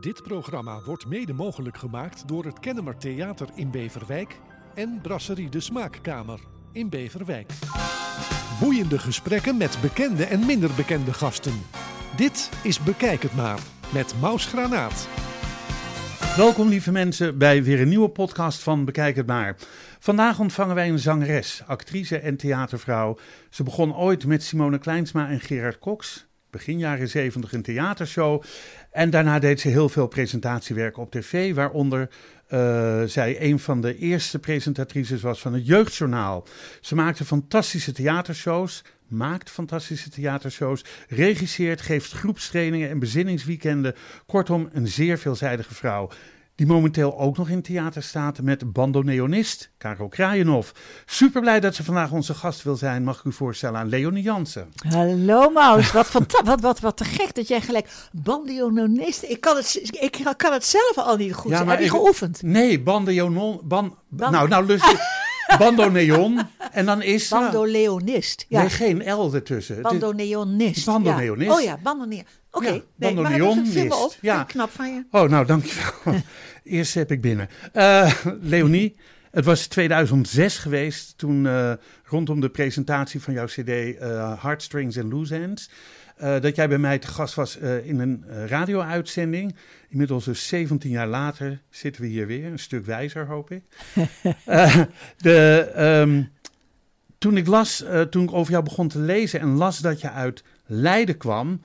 Dit programma wordt mede mogelijk gemaakt door het Kennemer Theater in Beverwijk en Brasserie de Smaakkamer in Beverwijk. Boeiende gesprekken met bekende en minder bekende gasten. Dit is Bekijk het maar met Maus Granaat. Welkom lieve mensen bij weer een nieuwe podcast van Bekijk het maar. Vandaag ontvangen wij een zangeres, actrice en theatervrouw. Ze begon ooit met Simone Kleinsma en Gerard Cox, begin jaren 70 een theatershow. En daarna deed ze heel veel presentatiewerk op tv, waaronder uh, zij een van de eerste presentatrices was van het Jeugdjournaal. Ze maakte fantastische theatershows, maakt fantastische theatershows, regisseert, geeft groepstrainingen en bezinningsweekenden. Kortom, een zeer veelzijdige vrouw. Die momenteel ook nog in theater staat met bandoneonist Karel Kraaienhof. Super blij dat ze vandaag onze gast wil zijn. Mag ik u voorstellen aan Leonie Jansen. Hallo Maus, wat, wat, wat, wat te gek dat jij gelijk bandoneonist. Ik kan het, ik kan het zelf al niet goed. Ja, Heb je geoefend? Nee, bandoneon. Ban, Nou, nou, lustig. Bandoneon. En dan is Bandoleonist. Ja. Nee, geen L ertussen. Bandoneonist. Bandoneonist. Ja. Oh ja, bandoneon. Oké, okay, ja, nee. Ja. Knap van je. Oh, nou, dankjewel. Eerst heb ik binnen. Uh, Leonie, het was 2006 geweest toen uh, rondom de presentatie van jouw cd uh, Heartstrings and Loose Ends... Dat jij bij mij te gast was in een radio-uitzending. Inmiddels dus 17 jaar later zitten we hier weer, een stuk wijzer hoop ik. de, um, toen ik las, toen ik over jou begon te lezen en las dat je uit Leiden kwam,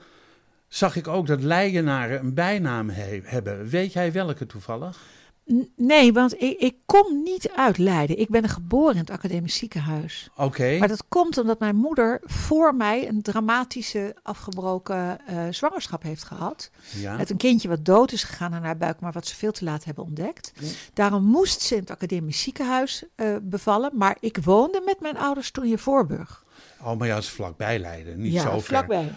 zag ik ook dat Leidenaren een bijnaam he hebben. Weet jij welke toevallig? Nee, want ik, ik, kom niet uit Leiden. Ik ben geboren in het academisch ziekenhuis. Oké. Maar dat komt omdat mijn moeder voor mij een dramatische afgebroken uh, zwangerschap heeft gehad. Ja. Met een kindje wat dood is gegaan aan haar buik, maar wat ze veel te laat hebben ontdekt. Ja. Daarom moest ze in het academisch ziekenhuis uh, bevallen. Maar ik woonde met mijn ouders toen in Voorburg. Oh, maar ja, is vlakbij Leiden, niet ja, zo ver. vlakbij.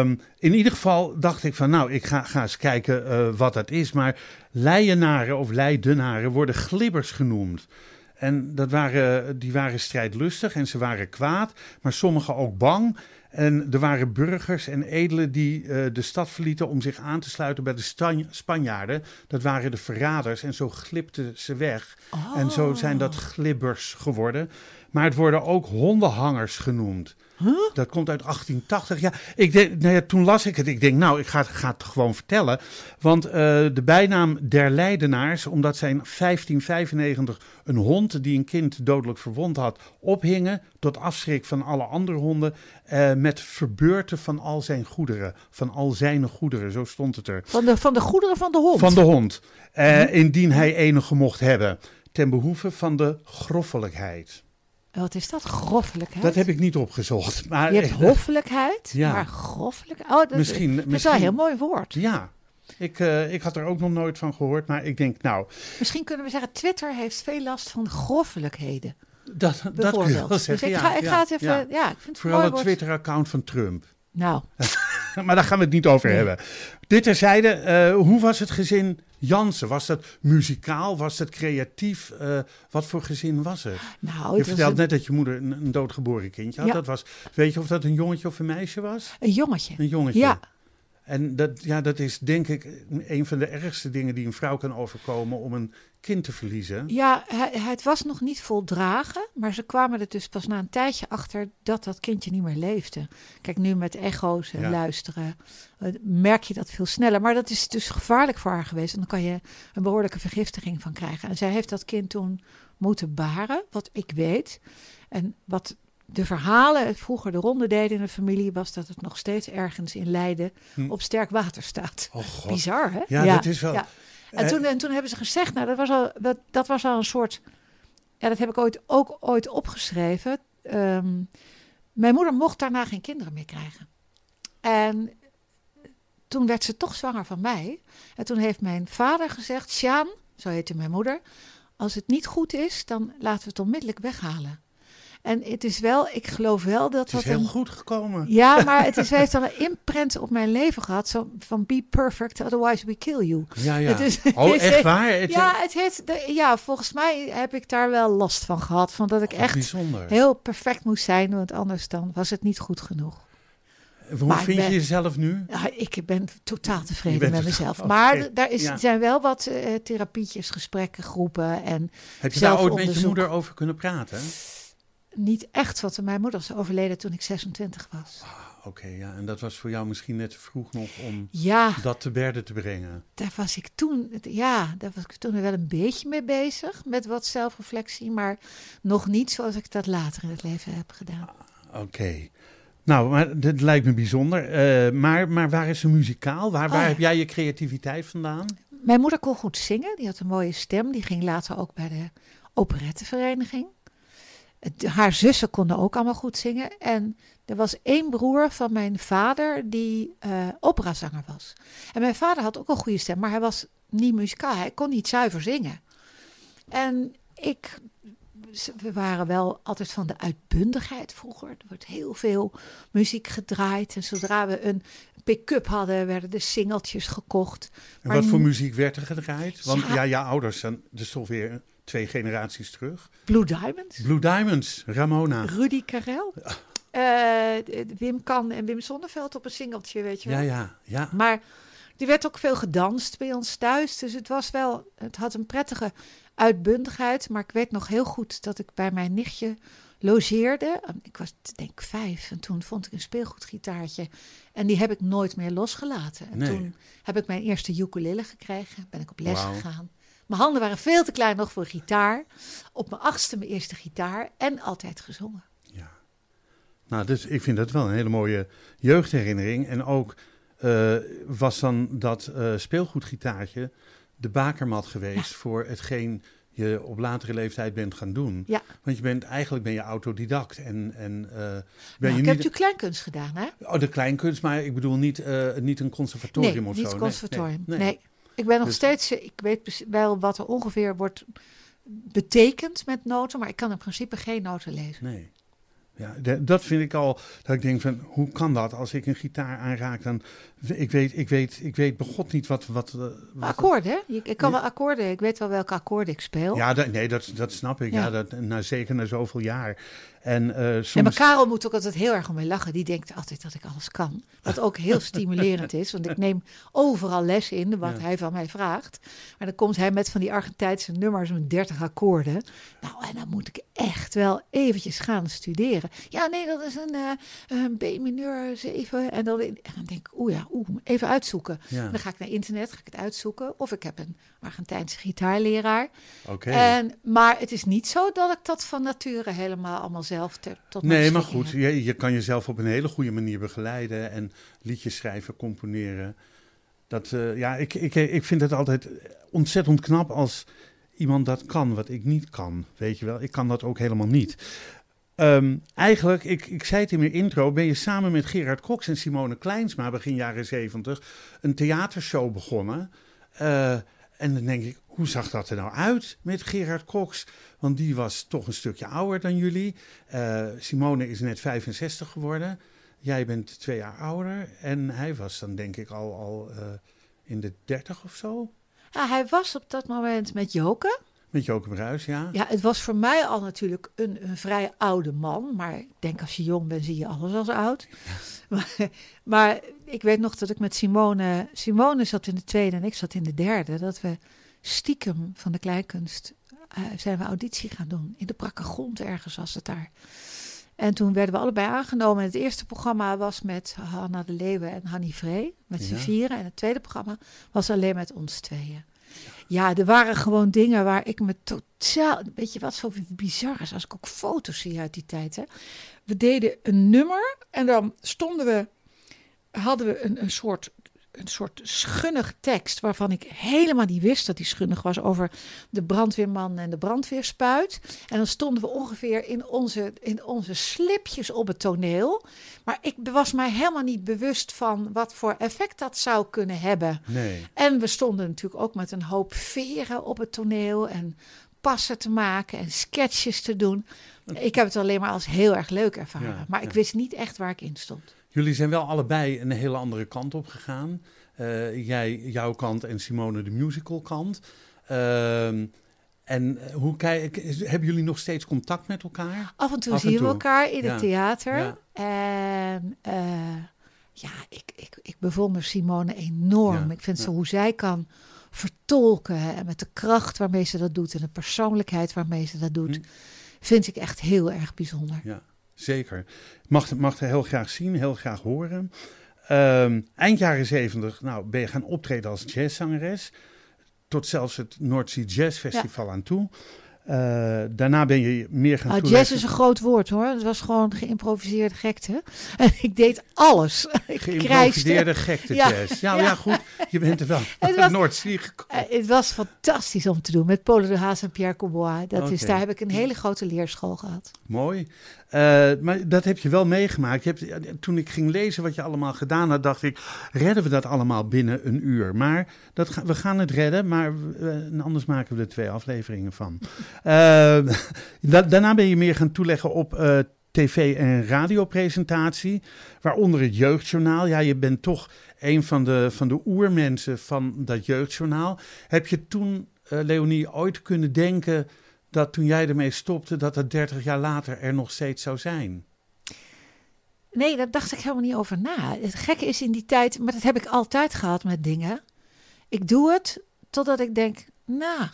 Um, in ieder geval dacht ik van, nou, ik ga, ga eens kijken uh, wat dat is. Maar Leidenaren of Leidenaren worden glibbers genoemd. En dat waren, die waren strijdlustig en ze waren kwaad, maar sommigen ook bang. En er waren burgers en edelen die uh, de stad verlieten om zich aan te sluiten bij de Spanjaarden. Dat waren de verraders en zo glipten ze weg. Oh. En zo zijn dat glibbers geworden. Maar het worden ook hondenhangers genoemd. Huh? Dat komt uit 1880. Ja, ik denk, nou ja, toen las ik het. Ik denk, nou, ik ga, ga het gewoon vertellen. Want uh, de bijnaam der Leidenaars, omdat zij in 1595 een hond die een kind dodelijk verwond had, ophingen. Tot afschrik van alle andere honden. Uh, met verbeurten van al zijn goederen. Van al zijn goederen, zo stond het er. Van de, van de goederen van de hond? Van de hond. Uh, hm? Indien hij enige mocht hebben. Ten behoeve van de groffelijkheid. Wat is dat? Groffelijkheid? Dat heb ik niet opgezocht. Maar je hebt hoffelijkheid, ja. maar groffelijkheid. Oh, dat, misschien, dat is wel een heel mooi woord. Ja, ik, uh, ik had er ook nog nooit van gehoord, maar ik denk, nou... Misschien kunnen we zeggen, Twitter heeft veel last van groffelijkheden. Dat, dat kun je wel zeggen, dus ik ga, ik ga het even... Ja, ja ik vind het Vooral het Twitter-account van Trump. Nou. maar daar gaan we het niet over nee. hebben. Dit terzijde, uh, hoe was het gezin Jansen? Was dat muzikaal? Was dat creatief? Uh, wat voor gezin was het? Nou, je vertelde een... net dat je moeder een, een doodgeboren kindje had. Ja. Dat was, weet je of dat een jongetje of een meisje was? Een jongetje. Een jongetje. Ja. En dat, ja, dat is denk ik een van de ergste dingen die een vrouw kan overkomen om een kind te verliezen. Ja, het was nog niet voldragen, maar ze kwamen er dus pas na een tijdje achter dat dat kindje niet meer leefde. Kijk, nu met echo's en ja. luisteren uh, merk je dat veel sneller. Maar dat is dus gevaarlijk voor haar geweest en dan kan je een behoorlijke vergiftiging van krijgen. En zij heeft dat kind toen moeten baren, wat ik weet. En wat de verhalen vroeger de ronde deden in de familie, was dat het nog steeds ergens in Leiden hm. op sterk water staat. Oh Bizar, hè? Ja, ja, dat is wel. Ja. En, uh, toen, en toen hebben ze gezegd, nou, dat was al, dat, dat was al een soort. Ja, dat heb ik ooit, ook ooit opgeschreven. Um, mijn moeder mocht daarna geen kinderen meer krijgen. En toen werd ze toch zwanger van mij. En toen heeft mijn vader gezegd: Sjaan, zo heette mijn moeder. Als het niet goed is, dan laten we het onmiddellijk weghalen. En het is wel, ik geloof wel dat dat. Het is heel een, goed gekomen. Ja, maar het is, heeft al een imprint op mijn leven gehad. Zo van be perfect, otherwise we kill you. Ja, ja. Het is, oh, het echt waar? Het ja, het heet, de, ja, volgens mij heb ik daar wel last van gehad. Van dat ik oh, echt bijzonder. heel perfect moest zijn, want anders dan was het niet goed genoeg. Hoe Maar vind je jezelf nu? Ja, ik ben totaal tevreden met mezelf. Maar daar is, ja. zijn wel wat eh, therapietjes, gesprekken, groepen. En Heb je daar ooit met je moeder over kunnen praten? Niet echt, want mijn moeder is overleden toen ik 26 was. Oké, ja. En dat was voor jou misschien net te vroeg nog om Ja, dat te berden te brengen. daar was ik toen, ja, daar was ik toen wel een beetje mee bezig. Met wat zelfreflectie, maar nog niet zoals ik dat later in het leven heb gedaan. Oké. Nou, maar dit lijkt me bijzonder. Eh, maar, maar waar is ze muzikaal? Waar, waar Oh, ja. heb jij je creativiteit vandaan? Mijn moeder kon goed zingen, die had een mooie stem. Die ging later ook bij de operettevereniging. Het- Haar zussen konden ook allemaal goed zingen. En er was één broer van mijn vader die eh operazanger was. En mijn vader had ook een goede stem, maar hij was niet muzikaal. Hij kon niet zuiver zingen. En ik, we waren wel altijd van de uitbundigheid vroeger. Er wordt heel veel muziek gedraaid. En zodra we een pick-up hadden, werden de singeltjes gekocht. En Maar wat voor muziek werd er gedraaid? Want ja, Ja. ouders zijn dus toch weer twee generaties terug. Blue Diamonds, Blue Diamonds, Ramona. Rudy Karel, eh, Wim Kan en Wim Sonneveld op een singeltje, weet je wel. Ja, ja, ja. Maar er werd ook veel gedanst bij ons thuis. Dus het was wel, het had een prettige uitbundigheid. Maar ik weet nog heel goed dat ik bij mijn nichtje logeerde. Ik was denk ik vijf en toen vond ik een speelgoedgitaartje. En die heb ik nooit meer losgelaten. En Nee. toen heb ik mijn eerste ukulele gekregen. Ben ik op les gegaan. Mijn handen waren veel te klein nog voor gitaar. Op mijn achtste mijn eerste gitaar en altijd gezongen. ja. Nou, dus ik vind dat wel een hele mooie jeugdherinnering. En ook eh, was dan dat eh, speelgoedgitaartje de bakermat geweest voor hetgeen je op latere leeftijd bent gaan doen. Ja. Want je bent eigenlijk ben je autodidact en, en eh, ben Nou, je ik heb natuurlijk kleinkunst gedaan, hè? Oh, de kleinkunst, maar ik bedoel niet, eh, niet een conservatorium nee, of niet zo. Nee, conservatorium. nee, Nee, nee. Ik ben nog Dus- steeds, ik weet wel wat er ongeveer wordt betekend met noten, maar ik kan in principe geen noten lezen. Nee. Ja, de- dat vind ik al, dat ik denk van, hoe kan dat? Als ik een gitaar aanraak, dan, ik weet, ik weet, ik weet begot niet wat... wat, eh, wat Akkoorden, hè? Ik, ik kan wel akkoorden, ik weet wel welke akkoorden ik speel. Ja, dat, nee, dat, dat snap ik. Ja. Ja. dat, nou, zeker na zoveel jaar. En eh, soms... Ja, maar Karel moet ook altijd heel erg om mij lachen. Die denkt altijd dat ik alles kan. Wat ook heel stimulerend is. Want ik neem overal les in wat Ja. hij van mij vraagt. Maar dan komt hij met van die Argentijnse nummers met 30 akkoorden. Nou, en dan moet ik echt wel eventjes gaan studeren. Ja, nee, dat is een, eh, een B-mineur 7. En dan, en dan denk ik, oeh ja, oeh, even uitzoeken. Ja, Dan ga ik naar internet, ga ik het uitzoeken. Of ik heb een Argentijnse gitaarleraar. oké. En, maar het is niet zo dat ik dat van nature helemaal allemaal zelf tot Nee, maar goed, je, je kan jezelf op een hele goede manier begeleiden en liedjes schrijven, componeren. Dat, eh, ja, ik, ik, ik vind het altijd ontzettend knap als iemand dat kan, wat ik niet kan. Weet je wel, ik kan dat ook helemaal niet. Ehm, eigenlijk, ik, ik zei het in mijn intro, ben je samen met Gerard Cox en Simone Kleinsma begin jaren zeventig een theatershow begonnen. Eh, en dan denk ik, hoe zag dat er nou uit met Gerard Cox? Want die was toch een stukje ouder dan jullie. Eh, Simone is net 65 geworden. Jij bent twee jaar ouder. En hij was dan denk ik al, al eh, in de 30 of zo. Hij was op dat moment met Joke. Met Joke Bruis, ja. Ja, het was voor mij al natuurlijk een, een vrij oude man. Maar ik denk als je jong bent zie je alles als oud. Maar, maar ik weet nog dat ik met Simone... Simone zat in de tweede en ik zat in de derde. Dat we stiekem van de kleinkunst eh, zijn we auditie gaan doen. In de brakke grond ergens was het daar. En toen werden we allebei aangenomen. En het eerste programma was met Hanna de Leeuwen en Hanny Vree. Met z'n Ja. vieren. En het tweede programma was alleen met ons tweeën. Ja, er waren gewoon dingen waar ik me totaal... Weet je wat zo bizar is? Als ik ook foto's zie uit die tijd. Hè? We deden een nummer en dan stonden we... Hadden we een, een soort... Een soort schunnig tekst waarvan ik helemaal niet wist dat die schunnig was over de brandweerman en de brandweerspuit. En dan stonden we ongeveer in onze, in onze slipjes op het toneel. Maar ik was mij helemaal niet bewust van wat voor effect dat zou kunnen hebben. Nee. En we stonden natuurlijk ook met een hoop veren op het toneel en passen te maken en sketches te doen. Ik heb het alleen maar als heel erg leuk ervaren. Ja, maar ik ja. wist niet echt waar ik in stond. Jullie zijn wel allebei een hele andere kant op gegaan. Eh, jij jouw kant en Simone de musical kant. Ehm, en hoe kijk, hebben jullie nog steeds contact met elkaar? Af en toe Af en zien toe. we elkaar in Ja, het theater. ja. En eh, ja, ik, ik, ik bewonder Simone enorm. Ja, ik vind zo hoe zij kan vertolken en met de kracht waarmee ze dat doet en de persoonlijkheid waarmee ze dat doet, Hm. vind ik echt heel erg bijzonder. Ja, zeker. Mag, mag het heel graag zien, heel graag horen. Ehm, eind jaren zeventig nou, ben je gaan optreden als jazzzangeres. Tot zelfs het Sea Jazz Festival aan toe. Eh, daarna ben je meer gaan Ah, jazz is een groot woord hoor. Het was gewoon geïmproviseerde gekte. En ik deed alles. ik Geïmproviseerde gekte Ja, jazz. Ja, ja. ja. goed. Je bent er wel Het naar Sea gekomen. Eh, het was fantastisch om te doen met Paul de Haas en Pierre Combois. Dat is, daar heb ik een hele grote leerschool gehad. Mooi. Eh, maar dat heb je wel meegemaakt. Je hebt, toen ik ging lezen wat je allemaal gedaan had, dacht ik, redden we dat allemaal binnen een uur? Maar dat ga- we gaan het redden, maar eh, anders maken we er twee afleveringen van. Eh, da- daarna ben je meer gaan toeleggen op tv- en radiopresentatie, waaronder het jeugdjournaal. Ja, je bent toch een van de, van de oermensen van dat jeugdjournaal. Heb je toen, Leonie, ooit kunnen denken dat toen jij ermee stopte, dat het 30 jaar later er nog steeds zou zijn? Nee, daar dacht ik helemaal niet over na. Het gekke is in die tijd, maar dat heb ik altijd gehad met dingen. Ik doe het totdat ik denk, nou,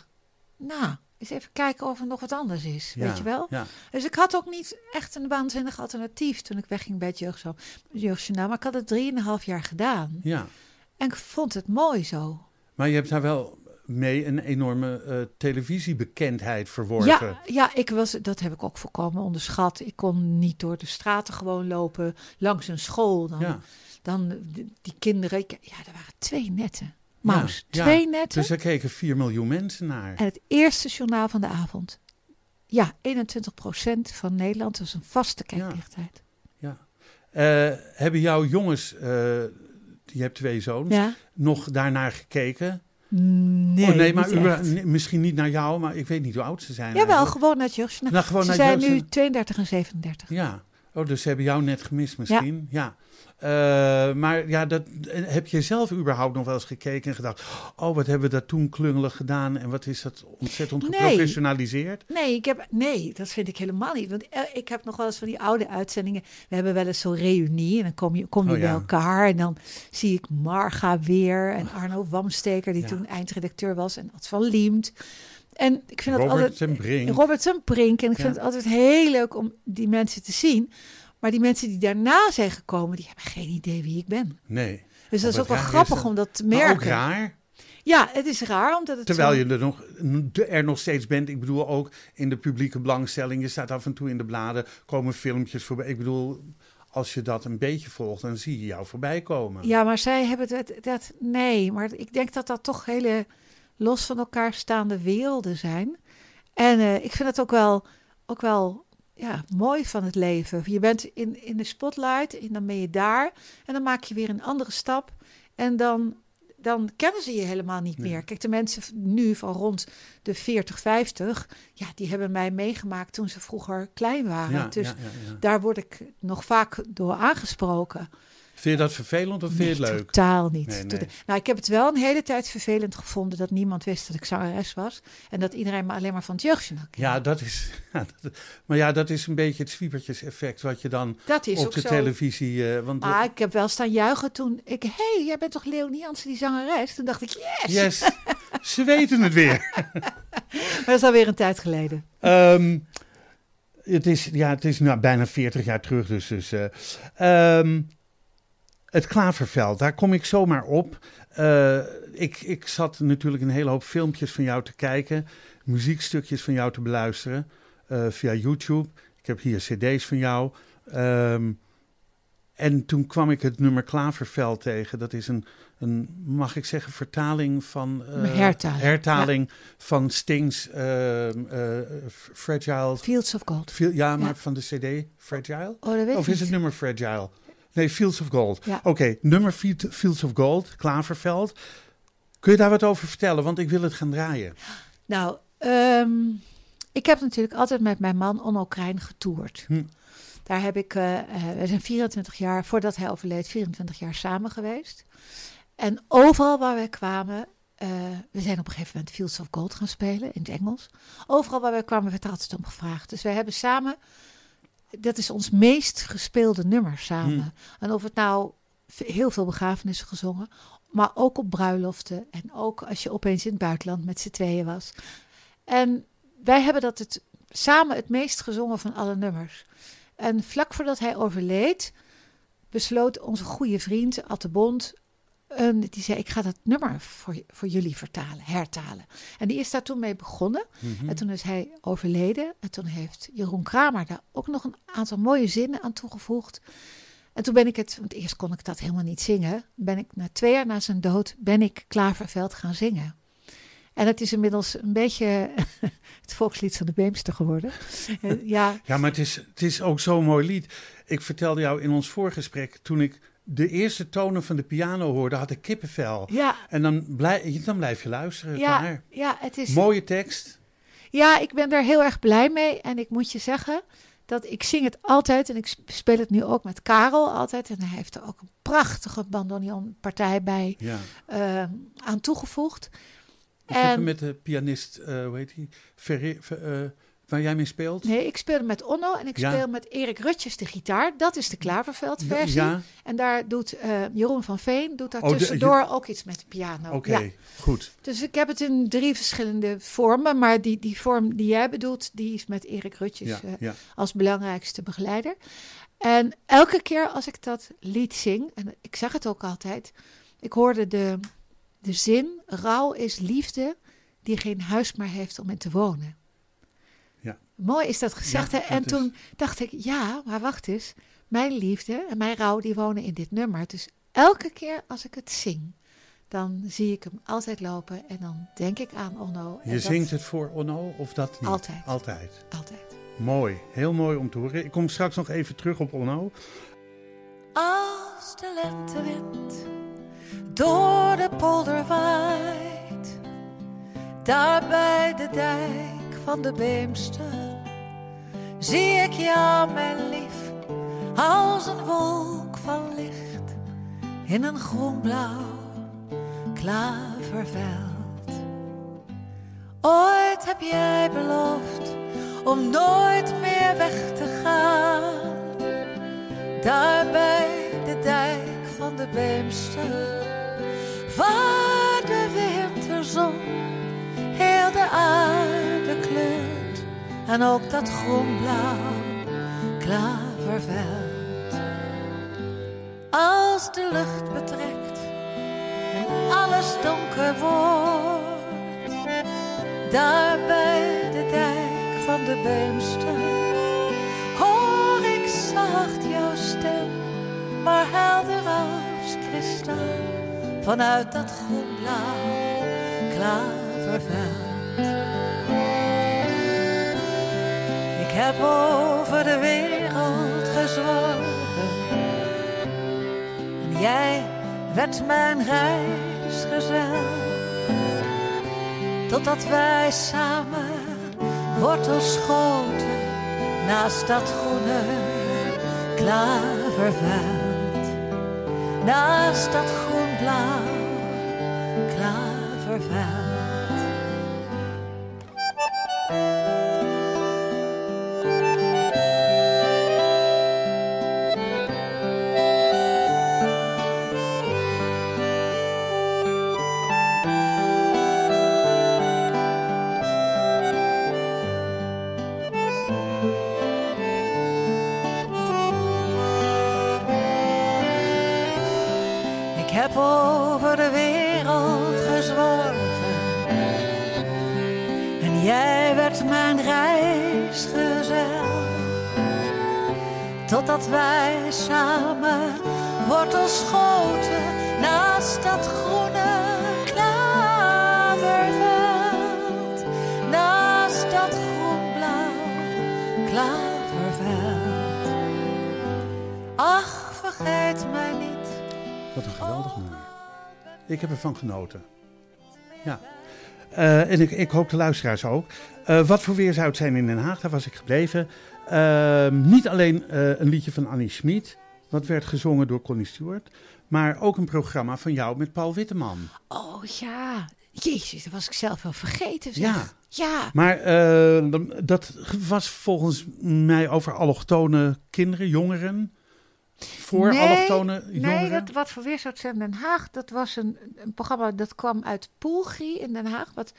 nou, eens even kijken of er nog wat anders is. Ja, Weet je wel? Ja, Dus ik had ook niet echt een waanzinnig alternatief toen ik wegging bij het jeugdjo- jeugdjournaal. Maar ik had het drieënhalf jaar gedaan. ja. En ik vond het mooi zo. Maar je hebt daar wel mee een enorme eh, televisiebekendheid verworven. Ja, ja ik was, dat heb ik ook volkomen onderschat. Ik kon niet door de straten gewoon lopen langs een school. Dan, Ja. dan die kinderen. ik- ja, er waren twee netten. Maus, Ja, ja. twee netten. Dus daar keken 4 miljoen mensen naar. En het eerste journaal van de avond. Ja, 21% van Nederland was een vaste kijkdichtheid. Ja. Eh, hebben jouw jongens, eh, je hebt twee zoons, nog daarnaar gekeken? Nee, oh nee, maar u- nee, misschien niet naar jou, maar ik weet niet hoe oud ze zijn. Jawel, eigenlijk. gewoon naar jeugdjournaal. Nou, Ze naar zijn nu 32 en 37. Ja. Oh, dus ze hebben jou net gemist misschien. Ja. Eh, maar ja, dat, heb je zelf überhaupt nog wel eens gekeken en gedacht... oh, wat hebben we dat toen klungelig gedaan... en wat is dat ontzettend geprofessionaliseerd? Nee, ik heb, nee, dat vind ik helemaal niet. Want eh, ik heb nog wel eens van die oude uitzendingen. We hebben wel eens zo'n reunie en dan kom je, kom je Oh, ja. bij elkaar. En dan zie ik Marga weer en Arno Wamsteker, die Ja. toen eindredacteur was. En Ad van Liemt. En ik vind dat Robert altijd... en Brink. Robert en Brink. En ik Ja. vind het altijd heel leuk om die mensen te zien. Maar die mensen die daarna zijn gekomen, die hebben geen idee wie ik ben. Nee. Dus dat is wat ook wel grappig dat. om dat te Maar ook merken. raar, Ja, het is raar omdat het terwijl je er nog, er nog steeds bent. Ik bedoel ook in de publieke belangstelling. Je staat af en toe in de bladen, komen filmpjes voorbij. Ik bedoel, als je dat een beetje volgt, dan zie je jou voorbij komen. Ja, maar zij hebben het, dat, nee, maar ik denk dat dat toch hele los van elkaar staande werelden zijn. En eh, ik vind het ook wel, ook wel ja, mooi van het leven. Je bent in, in de spotlight en dan ben je daar en dan maak je weer een andere stap en dan, dan kennen ze je helemaal niet Nee. meer. Kijk, de mensen nu van rond de 40, 50, ja, die hebben mij meegemaakt toen ze vroeger klein waren. Ja, dus ja, ja, ja. daar word ik nog vaak door aangesproken. Vind je dat vervelend of vind je het Nee, leuk? Totaal niet. Nee, nee. Nou, ik heb het wel een hele tijd vervelend gevonden dat niemand wist dat ik zangeres was. En dat iedereen me alleen maar van het jeugdjournaal. Ja, dat is. Ja, dat- maar ja, dat is een beetje het zwiebertjes-effect wat je dan dat is op ook de zo. televisie. eh, want Maar ik heb wel staan juichen toen ik... Hé, hey, jij bent toch Leonie Jansen, die zangeres? Toen dacht ik, yes! yes, ze weten het weer. Maar dat is alweer een tijd geleden. Ehm, het is, ja, het is nou bijna 40 jaar terug, dus. dus ehm, het Klaverveld, daar kom ik zomaar op. Eh, ik, ik zat natuurlijk een hele hoop filmpjes van jou te kijken, muziekstukjes van jou te beluisteren eh, via YouTube. Ik heb hier CD's van jou. Ehm, en toen kwam ik het nummer Klaverveld tegen. Dat is een, een mag ik zeggen, vertaling van. Een hertaling, van Stings Fragile. Fields of Gold. Ja, maar Ja. van de CD Fragile? Oh, dat weet Of is het nummer Fragile? Nee, Fields of Gold. Ja. Oké, nummer Field- Fields of Gold, Klaverveld. Kun je daar wat over vertellen? Want ik wil het gaan draaien. Nou, ehm, ik heb natuurlijk altijd met mijn man Onno Krijn getoerd. Hm. Daar heb ik, eh, eh, we zijn 24 jaar, voordat hij overleed, 24 jaar samen geweest. En overal waar wij kwamen, eh, we zijn op een gegeven moment Fields of Gold gaan spelen in het Engels. Overal waar wij kwamen werd er altijd om gevraagd. Dus wij hebben samen, dat is ons meest gespeelde nummer samen. Hm. En of het nou heel veel begrafenissen gezongen. Maar ook op bruiloften. En ook als je opeens in het buitenland met z'n tweeën was. En wij hebben dat het, samen het meest gezongen van alle nummers. En vlak voordat hij overleed, besloot onze goede vriend Atte Bond. Een- die zei: Ik ga dat nummer voor, voor jullie vertalen, hertalen. En die is daar toen mee begonnen. Mhm. En toen is hij overleden. En toen heeft Jeroen Kramer daar ook nog een aantal mooie zinnen aan toegevoegd. En toen ben ik het, want eerst kon ik dat helemaal niet zingen. Ben ik na twee jaar na zijn dood, ben ik Klaverveld gaan zingen. En het is inmiddels een beetje het volkslied van de Beemster geworden. Eh, ja, Ja, maar het is, het is ook zo'n mooi lied. Ik vertelde jou in ons voorgesprek, toen ik de eerste tonen van de piano hoorde, had ik kippenvel. ja, En dan, blij, dan blijf je luisteren. ja, klaar. ja, het is, Mooie tekst. ja, ik ben daar heel erg blij mee. En ik moet je zeggen dat ik zing het altijd. En ik sp- speel het nu ook met Karel altijd. En hij heeft er ook een prachtige bandoneonpartij bij Ja. eh, aan toegevoegd. Ik heb hem met de pianist, eh hoe heet Ferre- Ver- eh, waar jij mee speelt. Nee, ik speel met Onno en ik Ja. speel met Erik Rutjes de gitaar. Dat is de Klaverveld-versie. Ja, En daar doet eh, Jeroen van Veen doet daar Oh, de- tussendoor ook iets met de piano. oké, Ja. goed. Dus ik heb het in drie verschillende vormen. Maar die, die vorm die jij bedoelt, die is met Erik Rutjes eh, als belangrijkste begeleider. En elke keer als ik dat lied zing, en ik zeg het ook altijd, ik hoorde de, de zin: rouw is liefde die geen huis meer heeft om in te wonen. Mooi is dat gezegd. Ja, hè? En is- toen dacht ik, ja, maar wacht eens. Mijn liefde en mijn rouw, die wonen in dit nummer. Dus elke keer als ik het zing, dan zie ik hem altijd lopen en dan denk ik aan Onno. Je dat zingt het voor Onno of dat niet? Altijd. Altijd. Altijd. Mooi, heel mooi om te horen. Ik kom straks nog even terug op Onno. Als de lentewind door de polder waait, daar bij de dijk van de Beemster, zie ik jou, mijn lief, als een wolk van licht in een groenblauw klaverveld. Ooit heb jij beloofd om nooit meer weg te gaan. Daar bij de dijk van de Beemster, waar de winterzon heel de aarde kleurt. En ook dat groenblauw klaverveld. Als de lucht betrekt en alles donker wordt, daar bij de dijk van de Beemster hoor ik zacht jouw stem, maar helder als kristal, vanuit dat groenblauw klaverveld. Heb over de wereld gezworven, en jij werd mijn reisgezel, totdat wij samen wortels schoten naast dat groene klaverveld. Naast dat groenblauw klaverveld. Ik heb ervan genoten. Ja. Eh, en ik, ik hoop de luisteraars ook. Eh, wat voor weer zou het zijn in Den Haag? Daar was ik gebleven. Eh, niet alleen een liedje van Annie Schmid, wat werd gezongen door Connie Stewart, maar ook een programma van jou met Paul Witteman. Oh ja, jezus, dat was ik zelf wel vergeten. Zeg. Ja. Ja, Maar dat was volgens mij over allochtone kinderen, jongeren. Voor nee, allochtone jongeren? Nee, dat, wat voor Weerstaatstem Den Haag, dat was een, een programma dat kwam uit Poelgie in Den Haag. Wat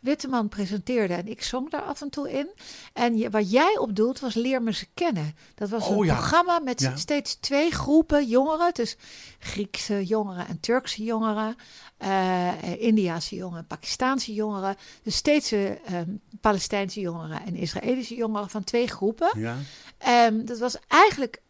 Witteman presenteerde en ik zong daar af en toe in. En je, wat jij op doelt was Leer me ze kennen. Dat was Oh, een ja. programma met Ja. steeds twee groepen jongeren. Dus Griekse jongeren en Turkse jongeren. eh, eh, Indiaanse jongeren, Pakistaanse jongeren. Dus steeds eh, ehm, Palestijnse jongeren en Israëlische jongeren van twee groepen. Ja, Ehm, dat was eigenlijk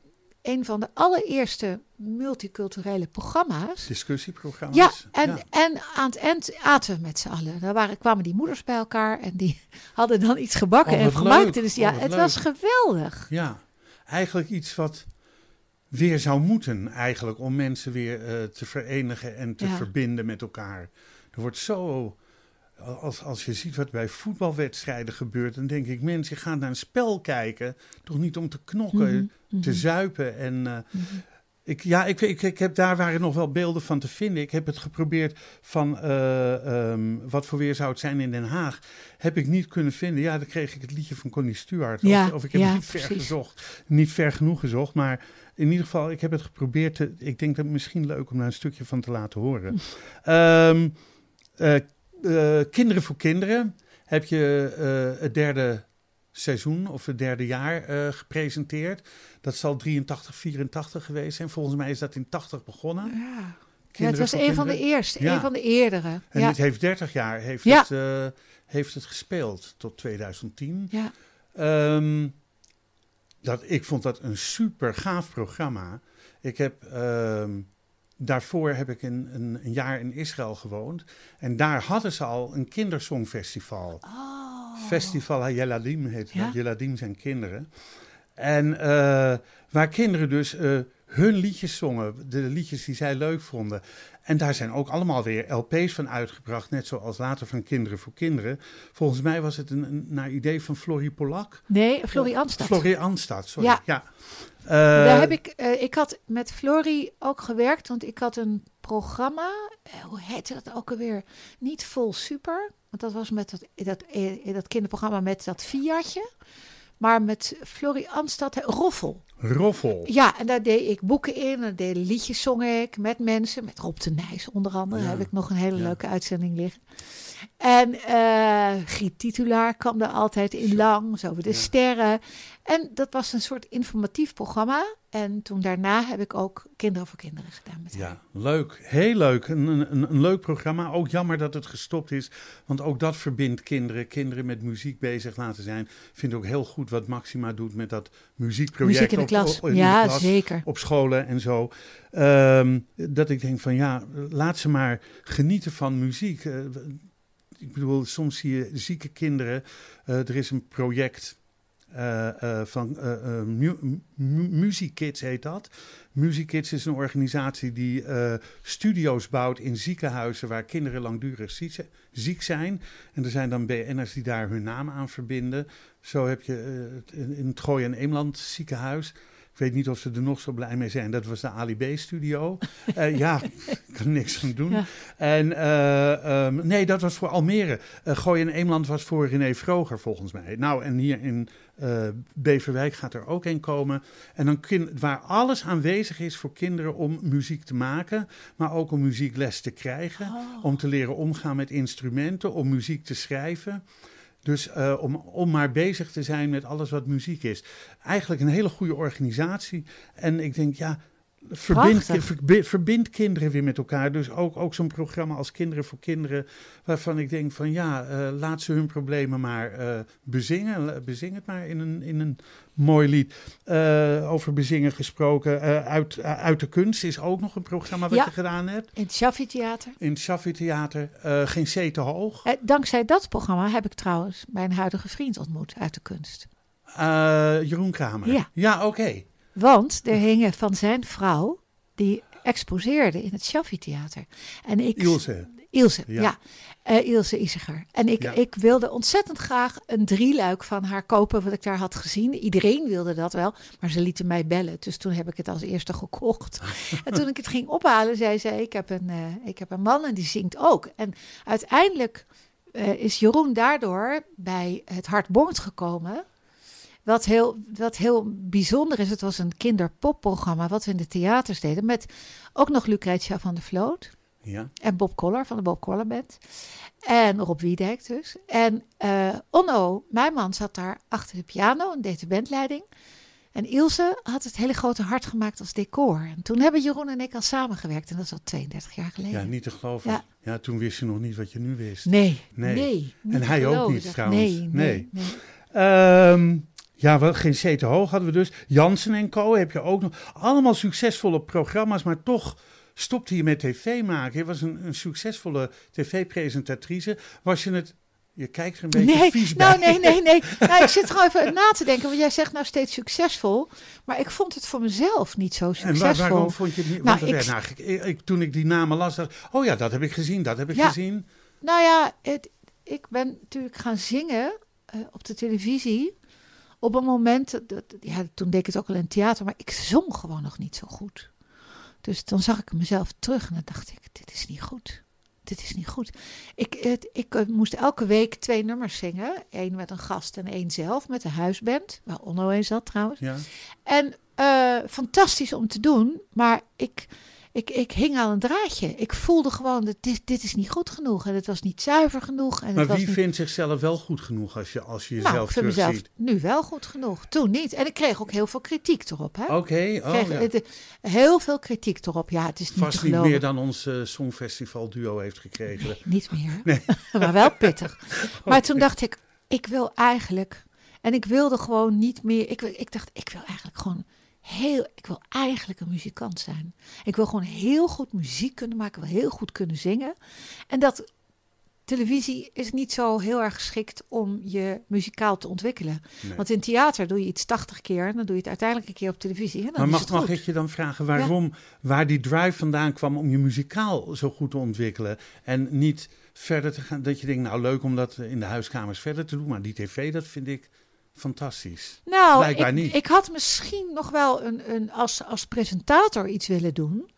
een van de allereerste multiculturele programma's. discussieprogramma's. Ja, en, ja. en aan het eind aten we met z'n allen. Daar waren, kwamen die moeders bij elkaar en die hadden dan iets gebakken Oh, en gemaakt. leuk. Dus ja, Oh, het leuk. was geweldig. Ja, eigenlijk iets wat weer zou moeten, eigenlijk, om mensen weer eh, te verenigen en te Ja. verbinden met elkaar. Er wordt zo, als, als je ziet wat bij voetbalwedstrijden gebeurt, dan denk ik, mensen, je gaat naar een spel kijken, toch niet om te knokken, Mhm, te mhm, zuipen. En eh, mhm. ik, ja, ik, ik, ik heb daar waren nog wel beelden van te vinden. Ik heb het geprobeerd van eh, ehm, wat voor weer zou het zijn in Den Haag. Heb ik niet kunnen vinden. Ja, dan kreeg ik het liedje van Connie Stewart. Ja, of, of ik heb ja, niet ver gezocht. Niet ver genoeg gezocht. Maar in ieder geval, ik heb het geprobeerd. Te, ik denk dat het misschien leuk om daar een stukje van te laten horen. Ehm, eh, eh, kinderen voor kinderen heb je eh, het derde seizoen of het derde jaar eh, gepresenteerd. Dat zal 83, 84 geweest zijn. Volgens mij is dat in 80 begonnen. Ja. Ja, het was een van de eerste, Ja. een van de eerdere. En ja. dit heeft 30 jaar heeft, het, heeft het gespeeld tot 2010. ja. Ehm, dat, ik vond dat een super gaaf programma. Ik heb, ehm, daarvoor heb ik een, een, een jaar in Israël gewoond. En daar hadden ze al een kindersongfestival. Oh. Festival HaYeladim heet Ja. dat. Zijn kinderen. En eh, waar kinderen dus eh, hun liedjes zongen, de liedjes die zij leuk vonden. En daar zijn ook allemaal weer LP's van uitgebracht, net zoals later van Kinderen voor Kinderen. Volgens mij was het een, een naar idee van Florie Polak. Nee, Florie Anstad. Florie Anstad, sorry. Ja. Ja. Daar Eh, heb ik, eh, ik had met Florie ook gewerkt, want ik had een programma. eh, hoe heette dat ook alweer? Niet vol super, want dat was met dat, dat, dat kinderprogramma met dat Fiatje. Maar met Florie Anstad, Roffel. Roffel. Ja, en daar deed ik boeken in. En deed liedjes zong ik met mensen. Met Rob de Nijs onder andere. Ja. Heb ik nog een hele Ja. leuke uitzending liggen. En eh Giet Titulaar kwam er altijd in lang. Zo over de Ja. sterren. En dat was een soort informatief programma. En toen daarna heb ik ook Kinderen voor Kinderen gedaan met haar. Ja, leuk. Heel leuk. Een, een, een leuk programma. Ook jammer dat het gestopt is. Want ook dat verbindt kinderen. Kinderen met muziek bezig laten zijn. Ik vind ook heel goed wat Maxima doet met dat muziekproject. Muziek in de op- klas. op- de ja, klas, zeker. Op scholen en zo. Ehm, dat ik denk van ja, laat ze maar genieten van muziek. Eh, ik bedoel, soms zie je zieke kinderen. Eh, er is een project eh, van eh eh, Mu- Mu- Musikids heet dat. Musikids is een organisatie die studio's bouwt in ziekenhuizen waar kinderen langdurig ziek, ziek zijn. En er zijn dan BN'ers die daar hun naam aan verbinden. Zo heb je het- in in het Gooi en Eemland ziekenhuis. Ik weet niet of ze er nog zo blij mee zijn. Dat was de Ali B-studio. Eh, ja, ik kan niks aan doen. Ja. En eh, ehm, nee, dat was voor Almere. Eh Gooi en Eemland was voor René Vroger volgens mij. Nou, en hier in Beverwijk gaat er ook een komen. En dan waar alles aanwezig is voor kinderen om muziek te maken, maar ook om muziekles te krijgen, Oh. om te leren omgaan met instrumenten, om muziek te schrijven. Dus eh, om, om maar bezig te zijn met alles wat muziek is. Eigenlijk een hele goede organisatie. En ik denk, ja, verbind, verbind kinderen weer met elkaar. Dus ook, ook zo'n programma als Kinderen voor Kinderen. Waarvan ik denk van ja, eh, laat ze hun problemen maar eh, bezingen. Bezing het maar in een, in een mooi lied. Eh, over bezingen gesproken. uit, uit de kunst is ook nog een programma wat Ja. je gedaan hebt. In het Shaffi Theater. In het Shaffi Theater. geen C te hoog. Dankzij dat programma heb ik trouwens mijn huidige vriend ontmoet uit de kunst. Jeroen Kramer. Ja. Ja, oké. Want er hingen van zijn vrouw, die exposeerde in het Shaffi Theater. En ik, Ilse. Ilse, ja. Ja. Eh, Ilse Isiger. En ik, Ja. ik wilde ontzettend graag een drieluik van haar kopen, wat ik daar had gezien. Iedereen wilde dat wel, maar ze lieten mij bellen. Dus toen heb ik het als eerste gekocht. en toen ik het ging ophalen, zei ze, ik heb een, eh, ik heb een man en die zingt ook. En uiteindelijk eh, is Jeroen daardoor bij het Hart Bongt gekomen. Wat heel, wat heel bijzonder is, het was een kinderpopprogramma wat we in de theaters deden. Met ook nog Lucretia van der Vloot. Ja. En Bob Koller van de Bob Koller Band. En Rob Wiedijk dus. En uh, Onno, mijn man, zat daar achter de piano en deed de bandleiding. En Ilse had het hele grote hart gemaakt als decor. En toen hebben Jeroen en ik al samengewerkt. En dat is al 32 jaar geleden. Ja, niet te geloven. Ja. Ja, toen wist je nog niet wat je nu wist. Nee, Nee. nee. En hij ook niet trouwens. Nee, nee, Nee. nee. Ehm, ja, wel, geen C te hoog hadden we dus. Jansen en Co. heb je ook nog. Allemaal succesvolle programma's, maar toch stopte je met tv maken. Je was een, een succesvolle tv-presentatrice. Was je het... Je kijkt er een beetje Nee, vies nou bij. nee, nee, nee. Nou, ik zit gewoon even na te denken, want jij zegt nou steeds succesvol. Maar ik vond het voor mezelf niet zo En succesvol. waar- waarom vond je het niet? Nou, Want ik- toen ik die namen las, dacht oh ja, dat heb ik gezien, dat heb ik Ja. gezien. Nou ja, het, ik ben natuurlijk gaan zingen eh, op de televisie. Op een moment, dat- ja, toen deed ik het ook al in het theater, maar ik zong gewoon nog niet zo goed. Dus dan zag ik mezelf terug en dan dacht ik, dit is niet goed. Dit is niet goed. Ik, het, ik eh, moest elke week twee nummers zingen. Eén met een gast en één zelf met de huisband. Waar Onno in zat trouwens. Ja. En eh, fantastisch om te doen, maar ik, ik, ik hing aan een draadje. Ik voelde gewoon, dat dit, dit is niet goed genoeg. En het was niet zuiver genoeg. En Maar het was wie niet, vindt zichzelf wel goed genoeg als je, als je nou, jezelf ik vind mezelf nu wel goed genoeg. Toen niet. En ik kreeg ook heel veel kritiek erop. Oké, oh kreeg ja. het- heel veel kritiek erop. Ja, het is niet Vast niet meer dan ons eh, Songfestival duo heeft gekregen. Nee, niet meer. Nee. maar wel pittig. Maar toen dacht ik, ik wil eigenlijk... En ik wilde gewoon niet meer... Ik, ik dacht, ik wil eigenlijk gewoon heel... Ik wil eigenlijk een muzikant zijn. Ik wil gewoon heel goed muziek kunnen maken. Ik wil heel goed kunnen zingen. En dat... Televisie is niet zo heel erg geschikt om je muzikaal te ontwikkelen. Nee. Want in theater doe je iets 80 keer en dan doe je het uiteindelijk een keer op televisie. Dan Maar is mag, het mag ik je dan vragen waarom, waar die drive vandaan kwam om je muzikaal zo goed te ontwikkelen? En niet verder te gaan, dat je denkt, nou leuk om dat in de huiskamers verder te doen, maar die tv, dat vind ik fantastisch. Nou, Blijkbaar ik, niet. ik had misschien nog wel een, een, als, als presentator iets willen doen.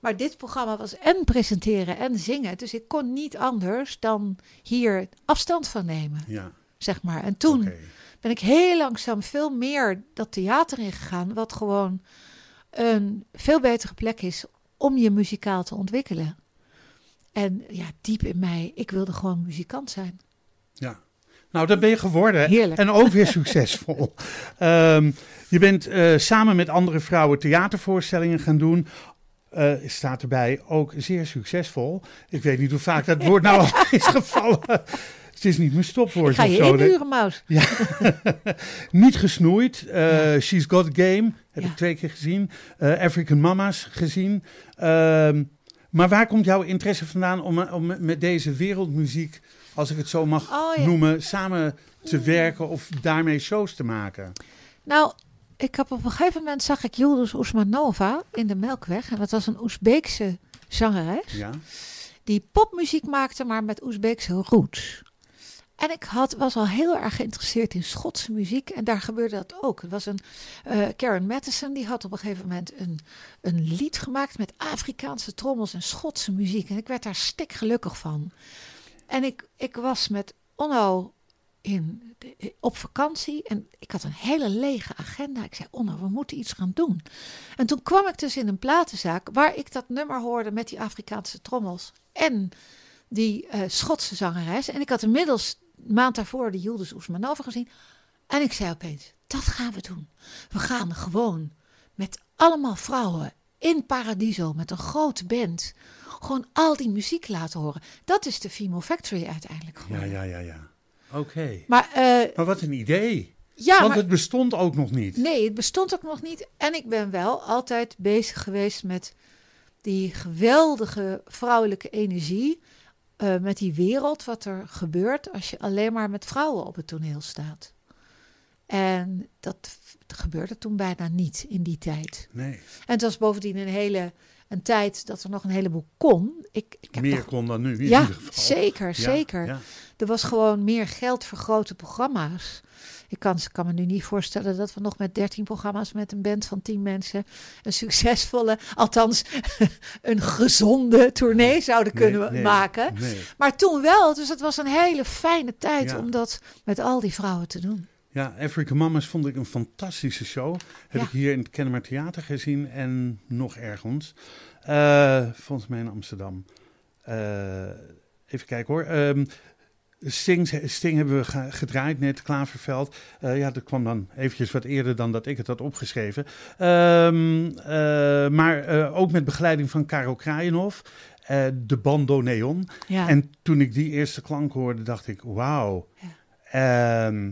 Maar dit programma was en presenteren en zingen. Dus ik kon niet anders dan hier afstand van nemen, Ja, zeg maar. En toen ben ik heel langzaam veel meer dat theater ingegaan. Wat gewoon een veel betere plek is om je muzikaal te ontwikkelen. En ja, diep in mij, ik wilde gewoon muzikant zijn. Ja. Nou, dat ben je geworden. Heerlijk. En ook weer succesvol. Ehm, je bent eh, samen met andere vrouwen theatervoorstellingen gaan doen. Eh, staat erbij ook zeer succesvol. Ik weet niet hoe vaak dat woord nou al is gevallen. Het is niet mijn stopwoord ga of je zo. inhuren, Maus. Niet gesnoeid. eh, She's Got Game heb Ja. ik twee keer gezien. African Mama's gezien. Ehm, maar waar komt jouw interesse vandaan om, om met deze wereldmuziek, als ik het zo mag Oh, ja. noemen, samen te werken of daarmee shows te maken? Nou, ik heb op een gegeven moment zag ik Yildiz Usmanova in de Melkweg. En dat was een Oezbeekse zangeres. Ja. Die popmuziek maakte, maar met Oezbeekse roots. En ik had, was al heel erg geïnteresseerd in Schotse muziek. En daar gebeurde dat ook. Er was een eh, Karen Matheson, die had op een gegeven moment een, een lied gemaakt met Afrikaanse trommels en Schotse muziek. En ik werd daar stik gelukkig van. En ik, ik was met Onno in, op vakantie en ik had een hele lege agenda. Ik zei, Onno, we moeten iets gaan doen. En toen kwam ik dus in een platenzaak waar ik dat nummer hoorde met die Afrikaanse trommels en die eh, Schotse zangeres. En ik had inmiddels een maand daarvoor de Yildiz Oesmanova gezien. En ik zei opeens, dat gaan we doen. We gaan gewoon met allemaal vrouwen in Paradiso met een grote band gewoon al die muziek laten horen. Dat is de Female Factory uiteindelijk Ja, geworden. ja, ja, ja. Oké. Maar eh, Maar wat een idee. ja, Want maar, het bestond ook nog niet. nee, het bestond ook nog niet. En ik ben wel altijd bezig geweest met die geweldige vrouwelijke energie. eh, met die wereld, wat er gebeurt als je alleen maar met vrouwen op het toneel staat. En dat gebeurde toen bijna niet in die tijd. Nee, En het was bovendien een hele een tijd dat er nog een heleboel kon. Ik, ik heb meer nog- kon dan nu in ja, ieder geval. zeker, Ja, zeker. ja. Er was gewoon meer geld voor grote programma's. Ik kan, kan me nu niet voorstellen dat we nog met 13 programma's met een band van 10 mensen een succesvolle, althans een gezonde tournee zouden kunnen nee, maken. Nee. Maar toen wel, dus het was een hele fijne tijd om dat met al die vrouwen te doen. Ja, African Mamas vond ik een fantastische show. Heb Ja. ik hier in het Kennemer Theater gezien en nog ergens. Eh, volgens mij in Amsterdam. Eh, even kijken hoor. Ehm, Sting, Sting hebben we ge- gedraaid net, Klaverveld. Eh, ja, dat kwam dan eventjes wat eerder dan dat ik het had opgeschreven. Ehm, eh, maar ook met begeleiding van Karel Kraaienhof. de bandoneon. Ja. En toen ik die eerste klank hoorde, dacht ik, wauw. Ehm,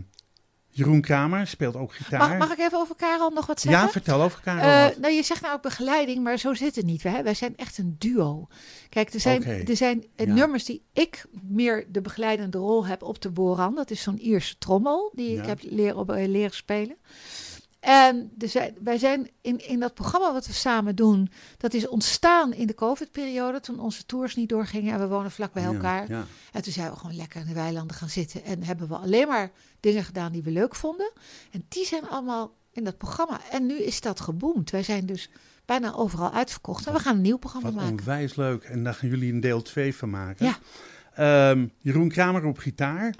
Jeroen Kramer speelt ook gitaar. mag, mag ik even over Karel nog wat zeggen? ja, vertel over Karel. Eh, nou, je zegt nou ook begeleiding, maar zo zit het niet. Wij, wij zijn echt een duo. Kijk, er zijn, er zijn eh, Ja. nummers die ik meer de begeleidende rol heb op de boran. Dat is zo'n Ierse trommel die Ja. ik heb leren, op, eh, leren spelen. En zijn, wij zijn in, in dat programma wat we samen doen, dat is ontstaan in de COVID-periode, toen onze tours niet doorgingen en we wonen vlak bij elkaar. Ja, En toen zijn we gewoon lekker in de weilanden gaan zitten. En hebben we alleen maar dingen gedaan die we leuk vonden. En die zijn allemaal in dat programma. En nu is dat geboomd. Wij zijn dus bijna overal uitverkocht. En we gaan een nieuw programma Wat maken. onwijs leuk. En daar gaan jullie een deel 2 van maken. Ja. Ehm, Jeroen Kramer op gitaar.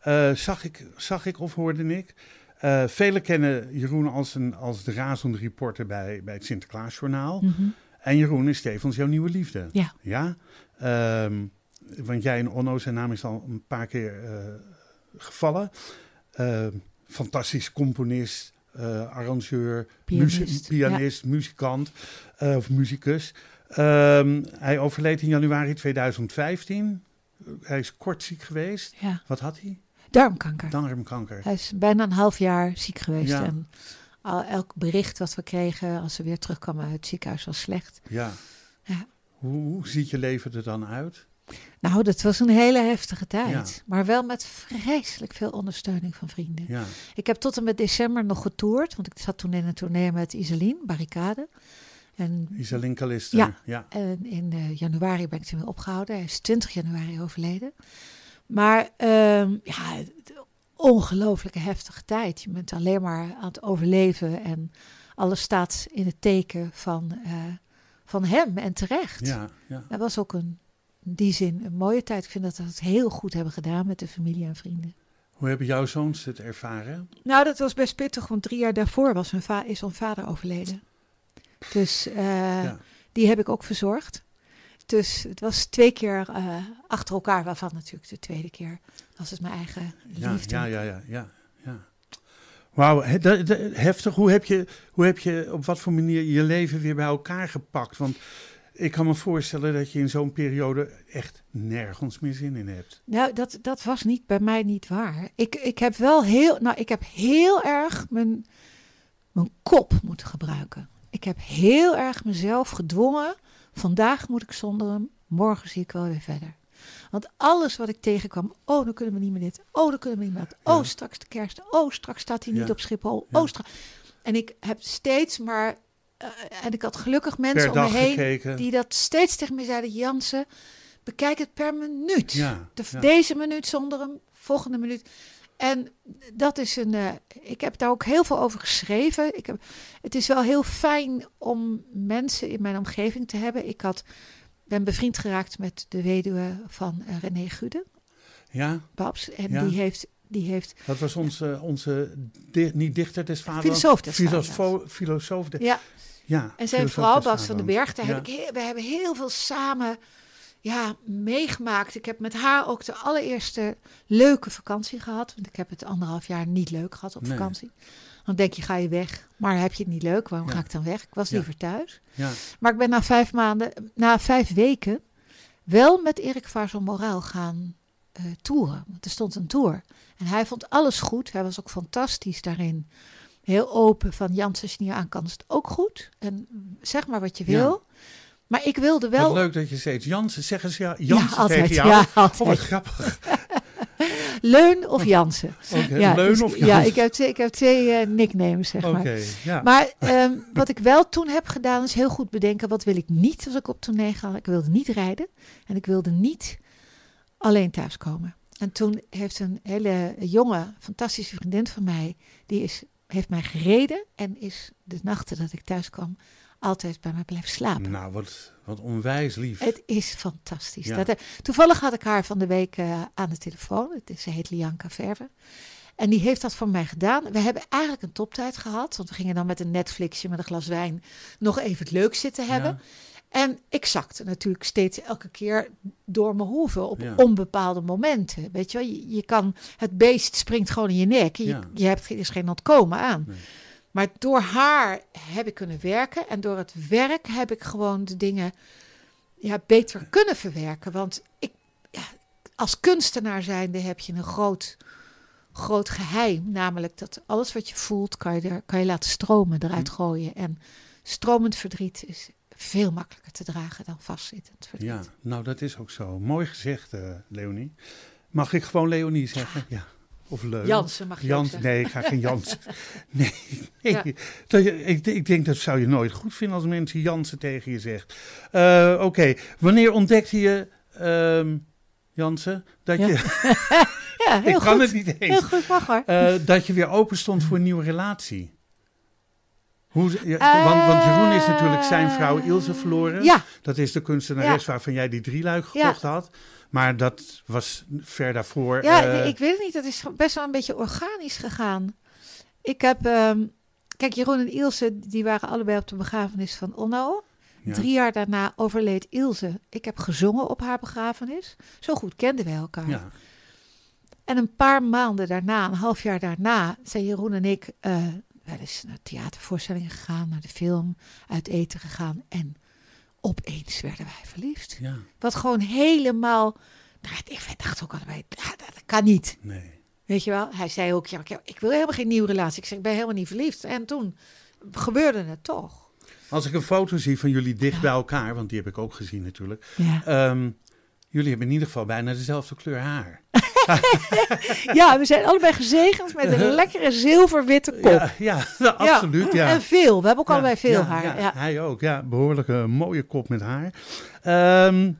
Eh, zag, ik, zag ik of hoorde ik. Eh velen kennen Jeroen als, een, als de razende reporter bij, bij het Sinterklaasjournaal. Mhm. En Jeroen is tevens jouw nieuwe liefde. Ja. Ja? Ehm, want jij en Onno, zijn naam is al een paar keer eh, gevallen. Ehm, fantastisch componist, eh, arrangeur, Pianist, muzie- pianist muzikant of muzikus. Ehm, hij overleed in januari 2015. Hij is kort ziek geweest. Ja, Wat had hij? Darmkanker. Darmkanker. Hij is bijna een half jaar ziek geweest. Ja. En al, elk bericht wat we kregen als ze weer terugkwamen uit het ziekenhuis was slecht. Ja. Ja. Hoe, hoe ziet je leven er dan uit? Nou, dat was een hele heftige tijd. Ja. Maar wel met vreselijk veel ondersteuning van vrienden. Ja. Ik heb tot en met december nog getoerd. Want ik zat toen in een tournee met Iselien, Barricade. En Iselin Kalister. Ja. ja. En in eh, januari ben ik toen weer opgehouden. Hij is 20 januari overleden. Maar ehm, ja, ongelooflijke heftige tijd. Je bent alleen maar aan het overleven en alles staat in het teken van, eh, van hem en terecht. Ja, ja. Dat was ook een, in die zin een mooie tijd. Ik vind dat we het heel goed hebben gedaan met de familie en vrienden. Hoe hebben jouw zoons het ervaren? Nou, dat was best pittig, want drie jaar daarvoor was hun is hun vader overleden. Dus eh, Ja. die heb ik ook verzorgd. Dus het was twee keer eh, achter elkaar, waarvan natuurlijk de tweede keer was het mijn eigen liefde. ja, ja, ja, ja. ja. Wauw, he- heftig. Hoe heb, je, hoe heb je op wat voor manier je leven weer bij elkaar gepakt? Want ik kan me voorstellen dat je in zo'n periode echt nergens meer zin in hebt. Nou, dat, dat was niet bij mij niet waar. Ik, ik heb wel heel, nou, ik heb heel erg mijn, mijn kop moeten gebruiken. Ik heb heel erg mezelf gedwongen. Vandaag moet ik zonder hem, morgen zie ik wel weer verder. Want alles wat ik tegenkwam, oh, dan kunnen we niet meer dit. Oh, dan kunnen we niet meer dat. Oh, straks de kerst. Oh, straks staat hij niet Ja. op Schiphol. Oh, straks. En ik heb steeds maar, eh, en ik had gelukkig mensen om me heen gekeken. die dat steeds tegen me zeiden. Jansen, bekijk het per minuut. Ja, De- ja. Deze minuut zonder hem, volgende minuut. En dat is een. eh, ik heb daar ook heel veel over geschreven. Ik heb, het is wel heel fijn om mensen in mijn omgeving te hebben. Ik had, ben bevriend geraakt met de weduwe van eh, René Gude, Ja, Babs. En Ja. die heeft. Die heeft dat was onze, onze di- niet dichter des vaders. Filosoof des filosoof de- ja, ja, En zijn vrouw Bas van den. Berg, daar Ja. heb ik heel, we hebben heel veel samen ja, meegemaakt. Ik heb met haar ook de allereerste leuke vakantie gehad. Want ik heb het anderhalf jaar niet leuk gehad op Nee. vakantie. Dan denk je, ga je weg. Maar heb je het niet leuk, waarom Ja. ga ik dan weg? Ik was Ja. liever thuis. Ja, Maar ik ben na vijf maanden, na vijf weken, wel met Erik Vaarzel Moraal gaan eh toeren. Want er stond een tour. En hij vond alles goed. Hij was ook fantastisch daarin. Heel open van Jans, als je niet aan kan, is het ook goed. En zeg maar wat je wil. Maar ik wilde Wat wel... leuk dat je steeds Jansen, zeggen ze ja, Jansen ja, altijd. tegen jou. Ja, Oh, wat altijd. grappig. Leun of Jansen. Oké, ja, Leun dus- of ja, Jansen? ik heb twee, ik heb twee eh, nicknames, zeg maar. ja. Maar ehm, wat ik wel toen heb gedaan is heel goed bedenken wat wil ik niet als ik op tournee ga. Ik wilde niet rijden en ik wilde niet alleen thuiskomen. En toen heeft een hele jonge, fantastische vriendin van mij, die is, heeft mij gereden en is de nachten dat ik thuis kwam altijd bij mij blijven slapen. Nou, wat, wat onwijs lief. Het is fantastisch. Ja. Dat, eh, toevallig had ik haar van de week eh, aan de telefoon. Het is, ze heet Lianka Verve. En die heeft dat voor mij gedaan. We hebben eigenlijk een toptijd gehad. Want we gingen dan met een Netflixje, met een glas wijn, nog even het leuk zitten hebben. Ja. En ik zakte natuurlijk steeds elke keer door mijn hoeven op Ja. onbepaalde momenten. Weet je wel, je, je kan, het beest springt gewoon in je nek. Je, je hebt er is geen ontkomen aan. Nee. Maar door haar heb ik kunnen werken. En door het werk heb ik gewoon de dingen ja, beter kunnen verwerken. Want ik, ja, als kunstenaar zijnde heb je een groot, groot geheim. Namelijk dat alles wat je voelt, kan je, er, kan je laten stromen, eruit gooien. En stromend verdriet is veel makkelijker te dragen dan vastzittend verdriet. Ja, nou dat is ook zo. Mooi gezegd, eh, Leonie. Mag ik gewoon Leonie zeggen? Ja. Of leuk. Jansen mag je Jans, zeggen. nee, ik ga geen Jans. nee. Ja. Ik, ik denk dat zou je nooit goed vinden als mensen Jansen tegen je zegt. Eh, Oké, wanneer ontdekte je, ehm Jansen, dat Ja. je, Ja, heel ik kan goed. het niet eens, Heel goed, mag hoor. Eh, dat je weer open stond voor een nieuwe relatie? Hoe, ja, want, want Jeroen is natuurlijk zijn vrouw Ilse verloren. Ja, Dat is de kunstenares Ja. waarvan jij die drieluik Ja. gekocht had. Maar dat was ver daarvoor. Ja, eh, ik weet het niet. Dat is best wel een beetje organisch gegaan. Ik heb... ehm, kijk, Jeroen en Ilse, die waren allebei op de begrafenis van Onno. ja. Drie jaar daarna overleed Ilse. Ik heb gezongen op haar begrafenis. Zo goed kenden wij elkaar. Ja, En een paar maanden daarna, een half jaar daarna, zijn Jeroen en ik eh, wel eens naar theatervoorstellingen gegaan, naar de film, uit eten gegaan. En opeens werden wij verliefd. ja, Wat gewoon helemaal. Nou, ik dacht ook allebei, ja, dat kan niet. nee. Weet je wel? Hij zei ook, ja, ik- wil helemaal geen nieuwe relatie. Ik zeg, ik ben helemaal niet verliefd. En toen gebeurde het toch. Als ik een foto zie van jullie dicht bij elkaar, want die heb ik ook gezien natuurlijk. Ja, ehm, jullie hebben in ieder geval bijna dezelfde kleur haar. ja we zijn allebei gezegend met een lekkere zilverwitte kop. Ja, ja nou, absoluut. Ja. En veel. We hebben ook allebei veel haar. Hij ook, ja. Behoorlijk een mooie kop met haar. Ehm,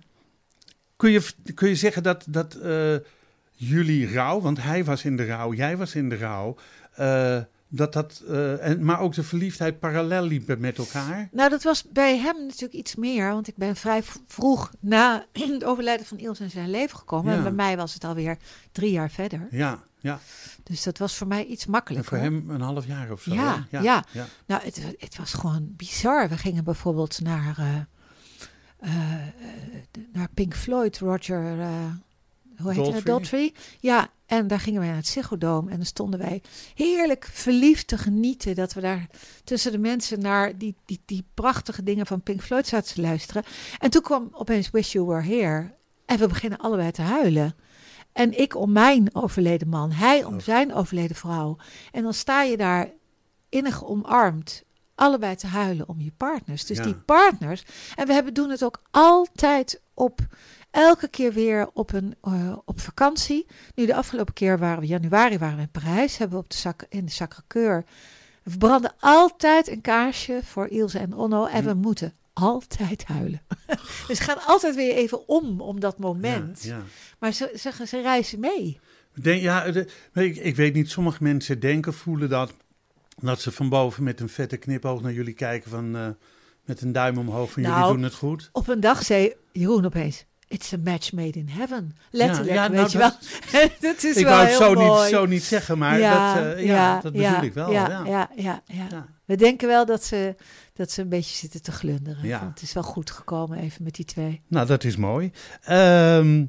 kun, je, kun je zeggen dat, dat eh, jullie rouw, want hij was in de rouw, jij was in de rouw, eh, dat dat, eh, en, maar ook de verliefdheid parallel liepen met elkaar? Nou, dat was bij hem natuurlijk iets meer. Want ik ben vrij vroeg na het overlijden van Ilse in zijn leven gekomen. Ja. En bij mij was het alweer drie jaar verder. Ja, ja. Dus dat was voor mij iets En makkelijker. voor hem een half jaar of zo. Ja, ja. ja. Nou, het, het was gewoon bizar. We gingen bijvoorbeeld naar, eh, eh, naar Pink Floyd, Roger, hoe heet. Daltrey. Ja, en daar gingen wij naar het Ziggo. En dan stonden wij heerlijk verliefd te genieten. Dat we daar tussen de mensen naar die, die, die prachtige dingen van Pink Floyd zaten te luisteren. En toen kwam opeens Wish You Were Here. En we beginnen allebei te huilen. En ik om mijn overleden man, hij om Oh. zijn overleden vrouw. En dan sta je daar innig omarmd, allebei te huilen om je partners. Dus Ja. die partners. En we hebben, doen het ook altijd op, elke keer weer op, een, eh, op vakantie. Nu, de afgelopen keer waren we, januari waren we in Parijs, hebben we op de zak, in de Sacré-Cœur. We branden altijd een kaarsje voor Ilse en Onno. En we moeten altijd huilen. dus gaan altijd weer even om, om dat moment. Ja, ja. Maar ze, ze, ze reizen mee. Denk, ja, de- ik, ik weet niet, sommige mensen denken, voelen dat, dat ze van boven met een vette knipoog naar jullie kijken van, eh, met een duim omhoog van jullie Nou, doen het goed. Op een dag zei Jeroen opeens... It's a match made in heaven. Letterlijk, ja, nou, weet je dat- wel. dat is Ik wel wou het zo mooi. niet, zo niet zeggen, maar dat, eh, ja, dat bedoel ik wel. Ja, Ja, ja, ja, ja. Ja. We denken wel dat ze, dat ze een beetje zitten te glunderen. Ja. Want het is wel goed gekomen even met die twee. Nou, dat is mooi. Ehm,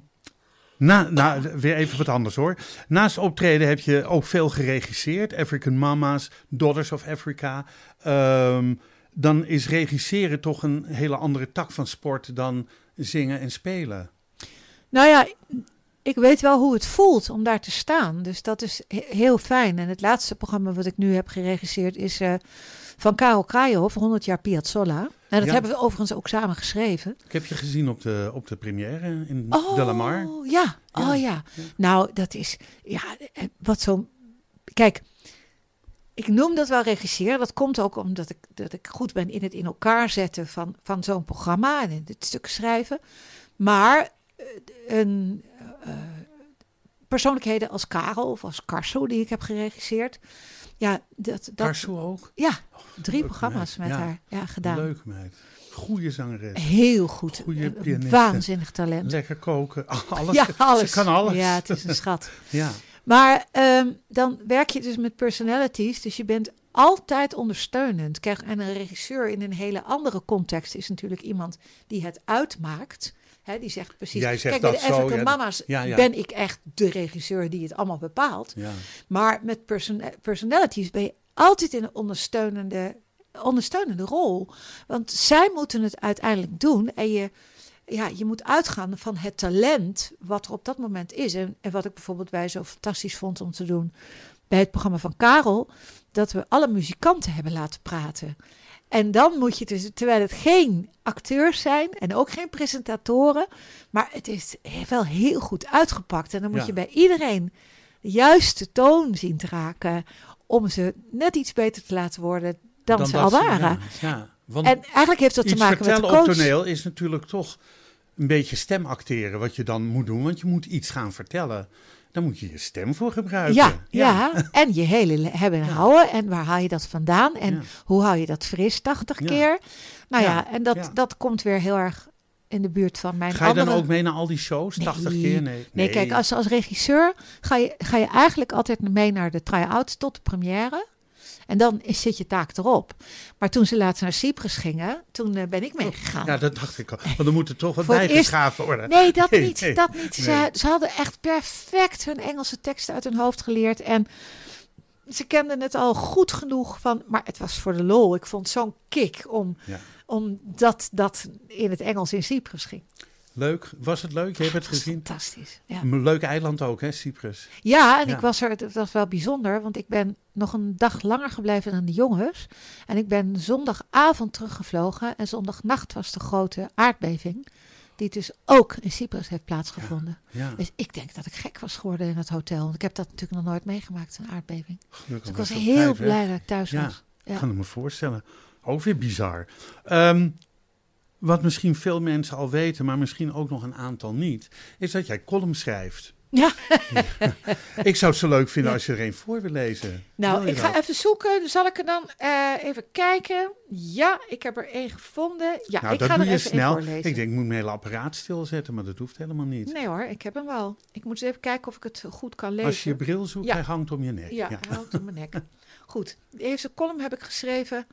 na, na, weer even wat anders hoor. Naast optreden heb je ook veel geregisseerd. African Mama's, Daughters of Africa. Ehm, dan is regisseren toch een hele andere tak van sport dan zingen en spelen. Nou ja, ik weet wel hoe het voelt om daar te staan. Dus dat is he- heel fijn. En het laatste programma wat ik nu heb geregisseerd is eh, van Karel Kraaienhof, 100 jaar Piazzolla. Nou, dat Ja. hebben we overigens ook samen geschreven. Ik heb je gezien op de, op de première in. Oh, ja. Ja, Oh ja. ja. Nou, dat is, ja, eh, wat zo... Kijk, ik noem dat wel regisseren. Dat komt ook omdat ik, dat ik goed ben in het in elkaar zetten van, van zo'n programma en in het stuk schrijven. Maar eh, een, eh, persoonlijkheden als Karel of als Carso, die ik heb geregisseerd. Ja, dat, dat, ook. ja drie leuke programma's meid. met Ja. haar ja, gedaan. Leuk meid. Goeie zangeres. Heel goed. Pianiste. Waanzinnig talent. Lekker koken. Alles. Ja, alles. Ze kan alles. Ja, het is een schat. Ja. Maar ehm, dan werk je dus met personalities, dus je bent altijd ondersteunend. Kijk, en een regisseur in een hele andere context is natuurlijk iemand die het uitmaakt. Hè, die zegt precies. Jij zegt Kijk, bij dat de African ja, Mama's ja, ja. ben ik echt de regisseur die het allemaal bepaalt. Ja. Maar met person personalities ben je altijd in een ondersteunende, ondersteunende rol. Want zij moeten het uiteindelijk doen. En je, ja, je moet uitgaan van het talent wat er op dat moment is. En, en wat ik bijvoorbeeld bij zo fantastisch vond om te doen bij het programma van Karel. Dat we alle muzikanten hebben laten praten. En dan moet je dus, terwijl het geen acteurs zijn en ook geen presentatoren, maar het is wel heel goed uitgepakt. En dan moet Ja. je bij iedereen de juiste toon zien te raken om ze net iets beter te laten worden dan, ze al waren. Ja, ja. Want En eigenlijk heeft dat te maken met de vertellen op coach. toneel is natuurlijk toch een beetje stemacteren wat je dan moet doen. Want je moet iets gaan vertellen. Daar moet je je stem voor gebruiken. Ja, ja. en je hele le- hebben en houden. En waar haal je dat vandaan? En Ja. hoe hou je dat fris 80 Ja. keer? Nou ja, en dat, dat komt weer heel erg in de buurt van mijn Ga je dan ook mee naar al die shows? 80 Nee. keer? Nee. Nee, kijk, als, als regisseur ga je, ga je eigenlijk altijd mee naar de try-outs tot de première. En dan is, zit je taak erop. Maar toen ze laatst naar Cyprus gingen, toen eh, ben ik meegegaan. Ja, dat dacht ik al. Want er moet er toch wat bijgeschaven worden. Nee, dat Nee, niet. nee, dat niet. Ze, nee. ze hadden echt perfect hun Engelse teksten uit hun hoofd geleerd. En ze kenden het al goed genoeg van. Maar het was voor de lol. Ik vond zo'n kick om, Ja. om dat dat in het Engels in Cyprus ging. Leuk. Was het leuk? Je hebt het gezien. fantastisch. Ja, Een leuk eiland ook, hè, Cyprus. ja en Ja. ik was er. Het was wel bijzonder, want ik ben nog een dag langer gebleven dan de jongens. En ik ben zondagavond teruggevlogen. En zondagnacht was de grote aardbeving. Die dus ook in Cyprus heeft plaatsgevonden. Ja, Dus ik denk dat ik gek was geworden in het hotel. Want ik heb dat natuurlijk nog nooit meegemaakt, een aardbeving. gelukkig. Dus ik was heel blij dat ik thuis Ja. was. Ik Ja. kan het me voorstellen. Ook weer bizar. Ehm, wat misschien veel mensen al weten, maar misschien ook nog een aantal niet, is dat jij column schrijft. Ja. Ik zou het zo leuk vinden Ja. als je er een voor wil lezen. Nou, ik ga dat? even zoeken. Zal ik er dan eh, even kijken? Ja, ik heb er één gevonden. Ja, nou, ik dat ga doe er je even snel. voorlezen. Ik denk, ik moet mijn hele apparaat stilzetten, maar dat hoeft helemaal niet. Nee hoor, ik heb hem wel. Ik moet eens even kijken of ik het goed kan lezen. Als je je bril zoekt, Ja. hij hangt om je nek. Ja, hij hangt om mijn nek. Goed, deze column heb ik geschreven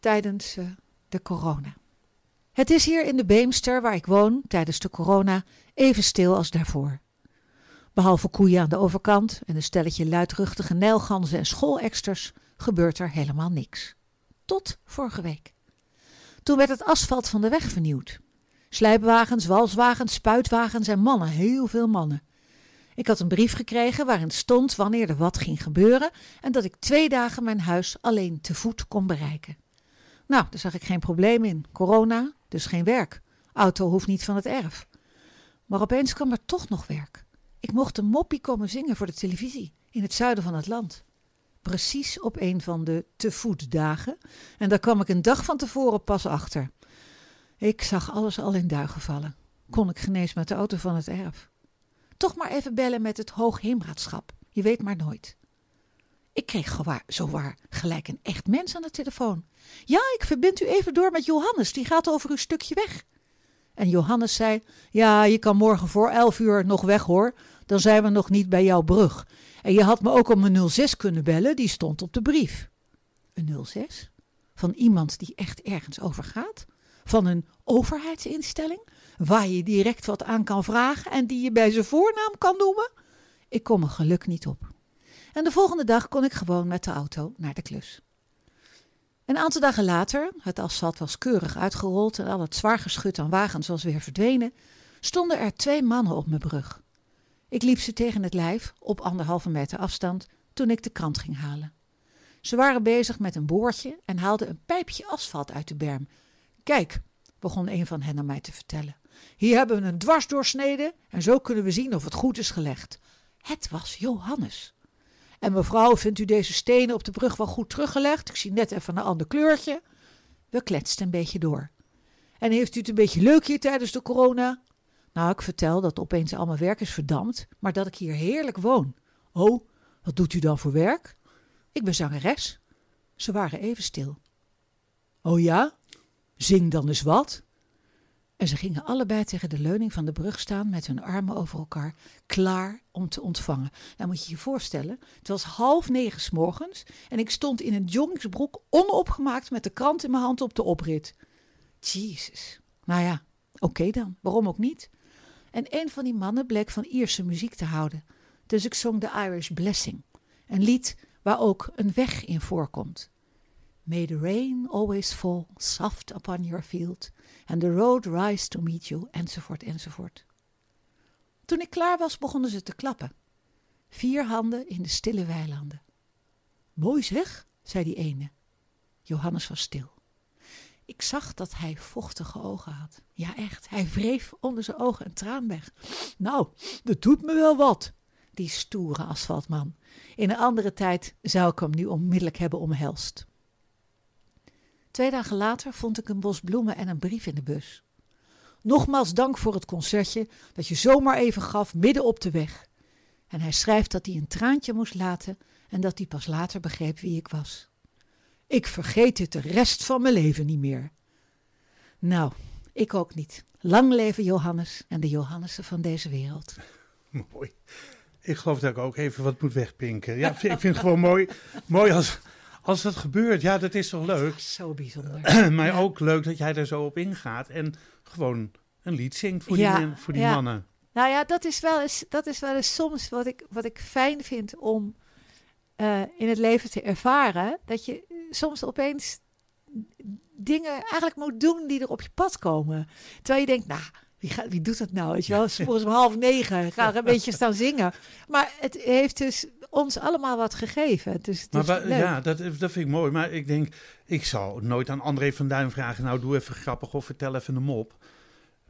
tijdens eh, de corona. Het is hier in de Beemster, waar ik woon, tijdens de corona, even stil als daarvoor. Behalve koeien aan de overkant en een stelletje luidruchtige nijlganzen en schooleksters gebeurt er helemaal niks. Tot vorige week. Toen werd het asfalt van de weg vernieuwd. Slijpwagens, walswagens, spuitwagens en mannen, heel veel mannen. Ik had een brief gekregen waarin stond wanneer er wat ging gebeuren en dat ik twee dagen mijn huis alleen te voet kon bereiken. Nou, daar zag ik geen probleem in. Corona, dus geen werk. Auto hoeft niet van het erf. Maar opeens kwam er toch nog werk. Ik mocht een moppie komen zingen voor de televisie in het zuiden van het land. Precies op een van de te voet dagen. En daar kwam ik een dag van tevoren pas achter. Ik zag alles al in duigen vallen. Kon ik genees met de auto van het erf. Toch maar even bellen met het Hoogheemraadschap. Je weet maar nooit. Ik kreeg gewaar, zowaar gelijk een echt mens aan de telefoon. Ja, ik verbind u even door met Johannes, die gaat over uw stukje weg. En Johannes zei: Ja, je kan morgen voor elf uur nog weg hoor. Dan zijn we nog niet bij jouw brug. En je had me ook om een 06 kunnen bellen, die stond op de brief. Een 06? Van iemand die echt ergens over gaat? Van een overheidsinstelling? Waar je direct wat aan kan vragen en die je bij zijn voornaam kan noemen? Ik kom er geluk niet op. En de volgende dag kon ik gewoon met de auto naar de klus. Een aantal dagen later, het asfalt was keurig uitgerold en al het zwaar geschut aan wagens was weer verdwenen, stonden er twee mannen op mijn brug. Ik liep ze tegen het lijf, op anderhalve meter afstand, toen ik de krant ging halen. Ze waren bezig met een boortje en haalden een pijpje asfalt uit de berm. Kijk, begon een van hen aan mij te vertellen. Hier hebben we een dwarsdoorsnede en zo kunnen we zien of het goed is gelegd. Het was Johannes. En mevrouw, vindt u deze stenen op de brug wel goed teruggelegd? Ik zie net even een ander kleurtje. We kletsten een beetje door. En heeft u het een beetje leuk hier tijdens de corona? Nou, ik vertel dat opeens al mijn werk is verdampt, maar dat ik hier heerlijk woon. Oh, wat doet u dan voor werk? Ik ben zangeres. Ze waren even stil. Oh ja? Zing dan eens wat. En ze gingen allebei tegen de leuning van de brug staan met hun armen over elkaar, klaar om te ontvangen. Nou moet je je voorstellen, het was half negen s morgens en ik stond in een joggingsbroek onopgemaakt met de krant in mijn hand op de oprit. Jezus. Nou ja, oké dan, waarom ook niet? En een van die mannen bleek van Ierse muziek te houden. Dus ik zong de Irish Blessing, een lied waar ook een weg in voorkomt. May the rain always fall soft upon your field, and the road rise to meet you, enzovoort, enzovoort. Toen ik klaar was, begonnen ze te klappen. Vier handen in de stille weilanden. Mooi zeg, zei die ene. Johannes was stil. Ik zag dat hij vochtige ogen had. Ja, echt. Hij wreef onder zijn ogen een traan weg. Nou, dat doet me wel wat, die stoere asfaltman. In een andere tijd zou ik hem nu onmiddellijk hebben omhelst. Twee dagen later vond ik een bos bloemen en een brief in de bus. Nogmaals dank voor het concertje dat je zomaar even gaf midden op de weg. En hij schrijft dat hij een traantje moest laten en dat hij pas later begreep wie ik was. Ik vergeet dit de rest van mijn leven niet meer. Nou, ik ook niet. Lang leven Johannes en de Johannessen van deze wereld. Mooi. Ik geloof dat ik ook even wat moet wegpinken. Ja, ik vind het gewoon mooi, mooi als, als dat gebeurt. Ja, dat is toch leuk. Zo bijzonder. maar ook leuk dat jij daar zo op ingaat en gewoon een lied zingt voor Ja, die, voor die ja. mannen. Nou ja, dat is wel eens, dat is wel eens soms wat ik, wat ik fijn vind om eh, in het leven te ervaren. Dat je soms opeens dingen eigenlijk moet doen die er op je pad komen. Terwijl je denkt, nou, wie, gaat, wie doet dat nou? Weet je wel, S morgens om half negen ga ik een beetje staan zingen. Maar het heeft dus ons allemaal wat gegeven. Dus Maar wa- leuk. ja, dat, dat vind ik mooi. Maar ik denk, ik zou nooit aan André van Duin vragen, nou doe even grappig of vertel even een mop.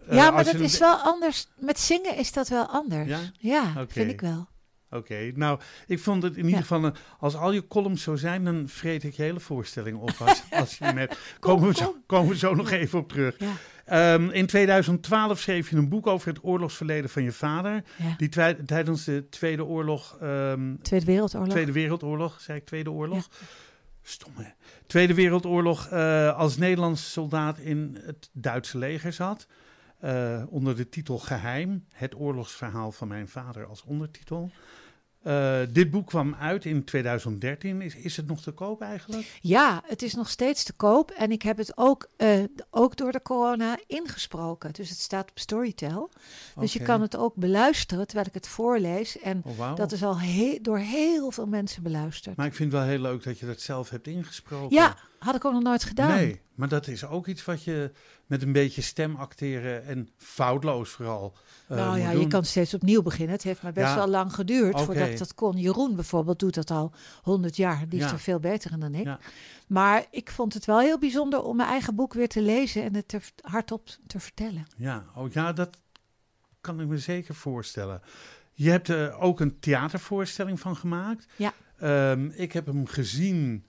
Eh, ja, maar dat is wel anders. Met zingen is dat wel anders. Ja? Vind ik wel. Oké, nou, ik vond het in ieder geval, een- als al je columns zo zijn, dan vreet ik je hele voorstelling op. Als, als je met, komen, we zo, kom. komen we zo nog even op terug. Ja, Ehm, in 2012 schreef je een boek over het oorlogsverleden van je vader. ja. Die tijdens de Tweede Oorlog, ehm, Tweede Wereldoorlog. Tweede Wereldoorlog, zei ik Tweede Oorlog? Stom hè. Tweede Wereldoorlog eh, als Nederlands soldaat in het Duitse leger zat. eh, onder de titel Geheim, het oorlogsverhaal van mijn vader als ondertitel. Eh, dit boek kwam uit in 2013. Is, is het nog te koop eigenlijk? Ja, het is nog steeds te koop. En ik heb het ook, eh, ook door de corona ingesproken. Dus het staat op Storytel. Dus je kan het ook beluisteren terwijl ik het voorlees. En Oh, dat is al he- door heel veel mensen beluisterd. Maar ik vind het wel heel leuk dat je dat zelf hebt ingesproken. ja, had ik ook nog nooit gedaan. Nee, maar dat is ook iets wat je met een beetje stem acteren en foutloos vooral. eh, nou ja, je kan steeds opnieuw beginnen. Het heeft maar best Ja. wel lang geduurd voordat ik dat kon. Jeroen bijvoorbeeld doet dat al 100 jaar. Die is Ja. er veel beter in dan ik. Ja. Maar ik vond het wel heel bijzonder om mijn eigen boek weer te lezen en het te, hardop te vertellen. Ja, oh ja, dat kan ik me zeker voorstellen. Je hebt er ook een theatervoorstelling van gemaakt. Ja. Ehm, ik heb hem gezien.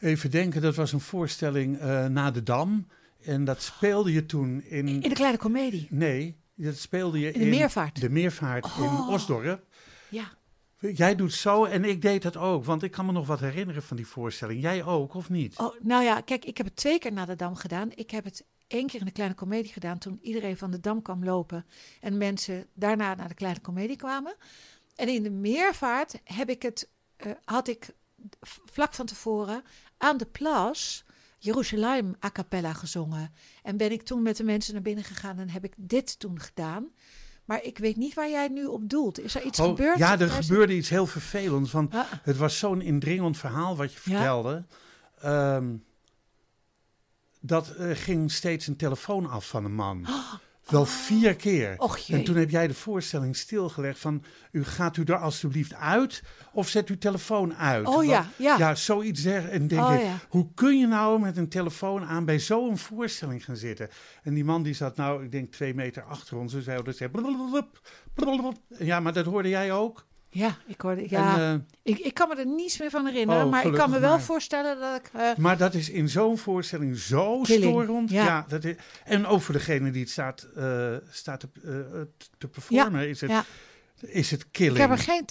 Even denken, dat was een voorstelling eh na de Dam. En dat speelde je toen in. In de kleine komedie. Nee, dat speelde je In de Meervaart. De Meervaart in Oh. Osdorp. Ja. Jij doet zo en ik deed dat ook, want ik kan me nog wat herinneren van die voorstelling. Jij ook, of niet? Oh, nou ja, kijk, ik heb het twee keer naar de Dam gedaan. Ik heb het één keer in de kleine komedie gedaan toen iedereen van de Dam kwam lopen en mensen daarna naar de kleine komedie kwamen. En in de meervaart heb ik het, eh, had ik vlak van tevoren aan de plas Jeruzalem a cappella gezongen. En ben ik toen met de mensen naar binnen gegaan en heb ik dit toen gedaan. Maar ik weet niet waar jij nu op doelt. Is er iets Oh, gebeurd? Ja, er gebeurde iets heel vervelends. Want Ah, het was zo'n indringend verhaal wat je Ja. vertelde. Ehm, dat er ging steeds een telefoon af van een man. Wel vier keer. och. En toen heb jij de voorstelling stilgelegd van... U gaat u er alstublieft uit of zet uw telefoon uit? Oh Want- ja, ja. Ja, zoiets zeggen. En denk Oh ik, ja. hoe kun je nou met een telefoon aan bij zo'n voorstelling gaan zitten? En die man die zat nou, ik denk twee meter achter ons. Dus gezegd... blablabla, blablabla. Ja, maar dat hoorde jij ook? Ja, ik hoorde. Ja, En, eh, ik, ik kan me er niets meer van herinneren. Oh, maar ik kan me wel maar. voorstellen dat ik. eh, maar dat is in zo'n voorstelling zo Killing, storend. Ja. ja. dat is, en ook voor degene die het staat, eh, staat te, te performen is het... ja. is het killing. Ik heb er geen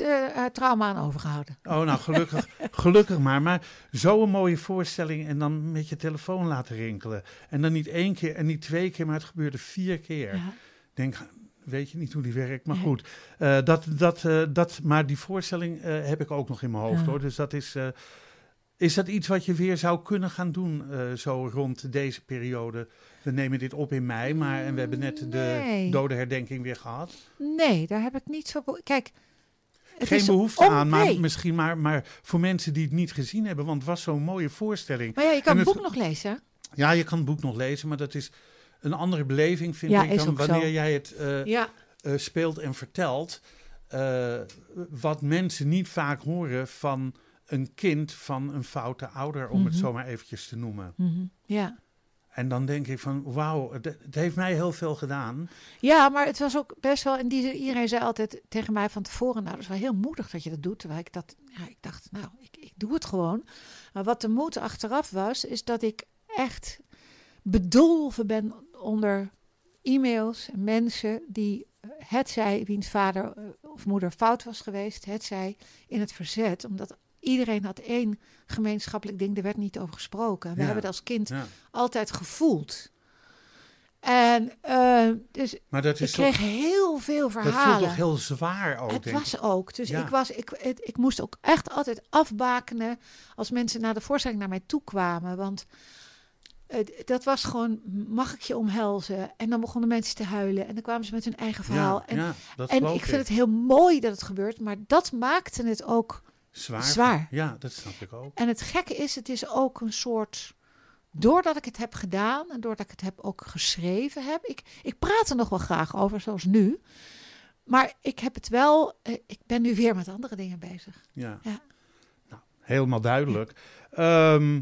trauma aan overgehouden. Oh, nou gelukkig, gelukkig maar. Maar zo'n mooie voorstelling en dan met je telefoon laten rinkelen. En dan niet één keer en niet twee keer, maar het gebeurde vier keer. Ja. Denk, weet je niet hoe die werkt, maar goed. Uh, dat, dat, uh, dat, maar die voorstelling heb ik ook nog in mijn hoofd hoor. Dus dat is... Is dat iets wat je weer zou kunnen gaan doen, zo rond deze periode? We nemen dit op in mei, maar en we hebben net de dode herdenking weer gehad. Nee, daar heb ik niet zo. Kijk. Geen behoefte aan, maar misschien maar, maar voor mensen die het niet gezien hebben, want het was zo'n mooie voorstelling. Maar ja, je kan het boek nog lezen. Ja, je kan het boek nog lezen, maar dat is een andere beleving, vind ik, dan wanneer jij het uh, ja. uh, speelt en vertelt. Uh, wat mensen niet vaak horen van een kind van een foute ouder, om mm -hmm. het mhm. zomaar eventjes te noemen. Mm -hmm. Ja. En dan denk ik van, wauw, het, het, heeft mij heel veel gedaan. Ja, maar het was ook best wel, en die, iedereen zei altijd tegen mij van tevoren, nou, dat is wel heel moedig dat je dat doet. Terwijl ik dat, ja, ik dacht, nou, ik, ik doe het gewoon. Maar wat de moed achteraf was, is dat ik echt bedolven ben onder e-mails en mensen die het zij wiens vader of moeder fout was geweest, het zij in het verzet, omdat Iedereen had één gemeenschappelijk ding, er werd niet over gesproken. We hebben het als kind altijd gevoeld. En uh, dus maar dat is ik kreeg heel veel verhalen. Dat voelt toch heel zwaar ook, Het was ook. Dus ik, was, ik, ik moest ook echt altijd afbakenen als mensen naar de voorstelling naar mij toe kwamen. Want dat was gewoon, mag ik je omhelzen? En dan begonnen mensen te huilen. En dan kwamen ze met hun eigen verhaal. en en ik vind het heel mooi dat het gebeurt. Maar dat maakte het ook Zwaar. Zwaar. Ja, dat snap ik ook. En het gekke is, het is ook een soort. Doordat ik het heb gedaan en doordat ik het heb ook geschreven heb. Ik, ik praat er nog wel graag over, zoals nu. Maar ik heb het wel. Eh, ik ben nu weer met andere dingen bezig. Ja. ja. Nou, helemaal duidelijk. Ehm,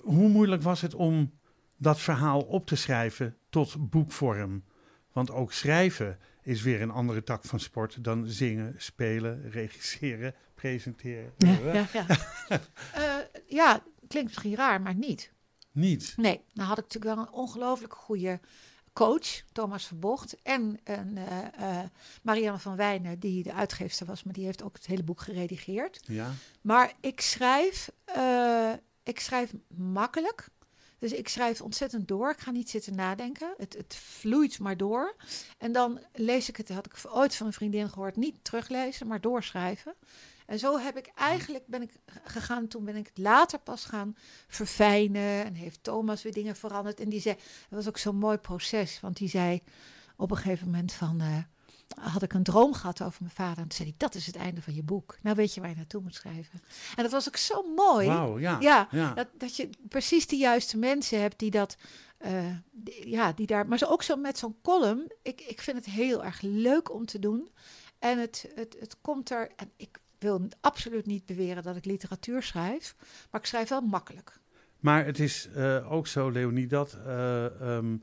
hoe moeilijk was het om dat verhaal op te schrijven tot boekvorm? Want ook schrijven is weer een andere tak van sport dan zingen, spelen, regisseren, presenteren. Ja, ja, ja. uh, ja, klinkt misschien raar, maar niet. Niet? Nee, dan had ik natuurlijk wel een ongelooflijk goede coach, Thomas Verbocht, en een, uh, uh, Marianne van Wijnen, die de uitgeefster was, maar die heeft ook het hele boek geredigeerd. Ja. Maar ik schrijf, ik schrijf makkelijk. Dus ik schrijf ontzettend door. Ik ga niet zitten nadenken. Het, het vloeit maar door. En dan lees ik het, had ik ooit van een vriendin gehoord, niet teruglezen, maar doorschrijven. En zo heb ik eigenlijk ben ik gegaan. Toen ben ik het later pas gaan verfijnen. En heeft Thomas weer dingen veranderd. En die zei, dat was ook zo'n mooi proces. Want die zei op een gegeven moment van. Uh, had ik een droom gehad over mijn vader. En toen zei hij, dat is het einde van je boek. Nou weet je waar je naartoe moet schrijven. En dat was ook zo mooi. Wow, ja, ja, Dat, dat je precies de juiste mensen hebt die dat... Uh, ja, die daar... Maar ook zo met zo'n column. Ik, ik vind het heel erg leuk om te doen. En het, het, het komt er... En ik wil absoluut niet beweren dat ik literatuur schrijf. Maar ik schrijf wel makkelijk. Maar het is uh, ook zo, Leonie, dat... Uh, um,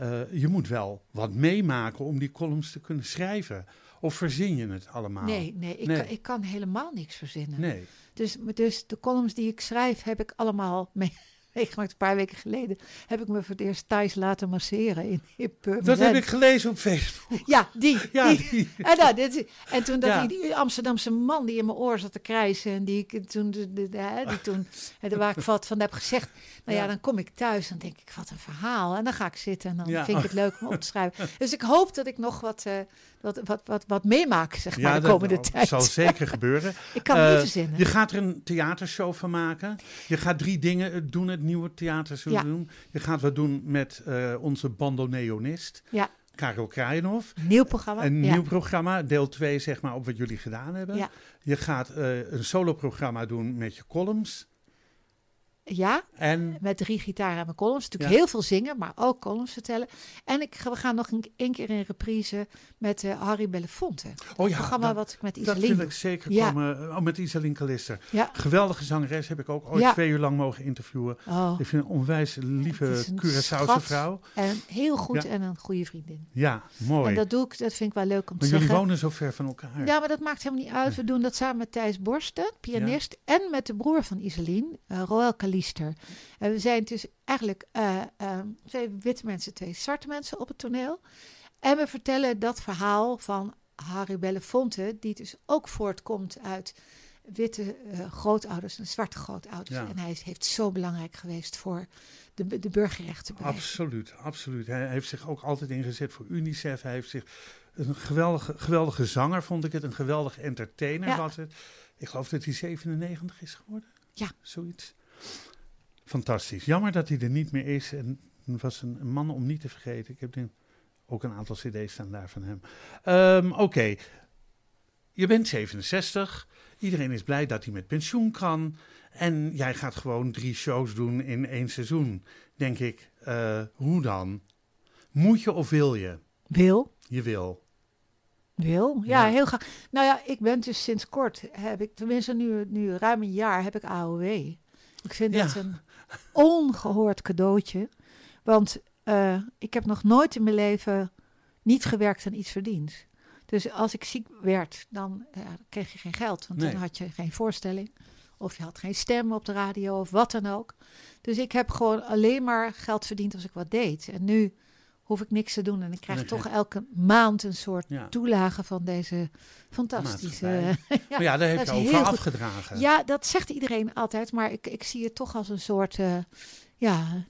uh, je moet wel wat meemaken om die columns te kunnen schrijven. Of verzin je het allemaal? Nee, nee, ik, Kan, ik kan helemaal niks verzinnen. Nee. Dus, dus de columns die ik schrijf heb ik allemaal mee, meegemaakt. Een paar weken geleden heb ik me voor het eerst thuis laten masseren in, in Dat heb ik gelezen op Facebook. Ja, die. ja, die. En, nou, dit, en toen dat die, Amsterdamse man die in mijn oor zat te krijsen. En die ik toen, de, de, de, die toen de, waar ik wat van heb gezegd. Nou ja. dan kom ik thuis en denk ik, wat een verhaal. En dan ga ik zitten en dan vind ik het leuk om op te schrijven. Dus ik hoop dat ik nog wat, uh, wat, wat, wat, wat meemaak, zeg maar, de komende dat tijd. zal zeker gebeuren. ik kan uh, niet verzinnen. Je gaat er een theatershow van maken. Je gaat drie dingen doen, het nieuwe theatershow ja. doen. Je gaat wat doen met uh, onze bandoneonist. Ja. Karel Kraaienhof. Nieuw programma. Een ja. nieuw programma, deel 2 zeg maar, op wat jullie gedaan hebben. Ja. Je gaat uh, een solo-programma doen met je columns. Ja, en, met drie gitaren en mijn columns. Natuurlijk ja. heel veel zingen, maar ook columns vertellen. En ik, we gaan nog een, een keer in reprise met uh, Harry Belafonte. Oh ja, programma dat, wat ik met Iselin Dat wil ik zeker ja. komen. Oh, met Iselin Kalister. Ja. Geweldige zangeres heb ik ook ooit Ja. twee uur lang mogen interviewen. Oh, Ik vind een onwijs lieve Curaçaose vrouw. En heel goed en een goede vriendin. Ja, mooi. En dat doe ik, dat vind ik wel leuk om te maar jullie zeggen. wonen zo ver van elkaar. Ja, maar dat maakt helemaal niet uit. We doen dat samen met Thijs Borsten, pianist, en met de broer van Iselin, uh, Roel En we zijn dus eigenlijk eh, eh, twee witte mensen, twee zwarte mensen op het toneel. En we vertellen dat verhaal van Harry Belafonte, die dus ook voortkomt uit witte eh, grootouders en zwarte grootouders. Ja. En hij is, heeft zo belangrijk geweest voor de, de burgerrechtenbeweging. Absoluut, absoluut. Hij heeft zich ook altijd ingezet voor UNICEF. Hij heeft zich een geweldige, geweldige zanger, vond ik het. Een geweldige entertainer Ja. was het. Ik geloof dat hij 97 is geworden. Ja. Zoiets. Fantastisch. Jammer dat hij er niet meer is. En het was een, een man om niet te vergeten. Ik heb denk, ook een aantal cd's staan daar van hem. Ehm, Oké. Je bent 67. Iedereen is blij dat hij met pensioen kan. En jij gaat gewoon drie shows doen in één seizoen. Denk ik, eh, hoe dan? Moet je of wil je? Wil, Je wil. wil. Ja, Ja. heel graag. Nou ja, ik ben dus sinds kort, heb ik, tenminste nu, nu ruim een jaar, heb ik AOW. Ik vind Ja. dat een ongehoord cadeautje. Want eh, ik heb nog nooit in mijn leven niet gewerkt en iets verdiend. Dus als ik ziek werd, dan kreeg je geen geld. Want Nee. dan had je geen voorstelling. Of je had geen stem op de radio of wat dan ook. Dus ik heb gewoon alleen maar geld verdiend als ik wat deed. En nu hoef ik niks te doen. En ik krijg toch elke maand een soort Ja. toelage van deze fantastische... Ja, maar ja, daar heb dat je over heel goed. afgedragen. ja, dat zegt iedereen altijd, maar ik, ik zie het toch als een soort. eh, ja,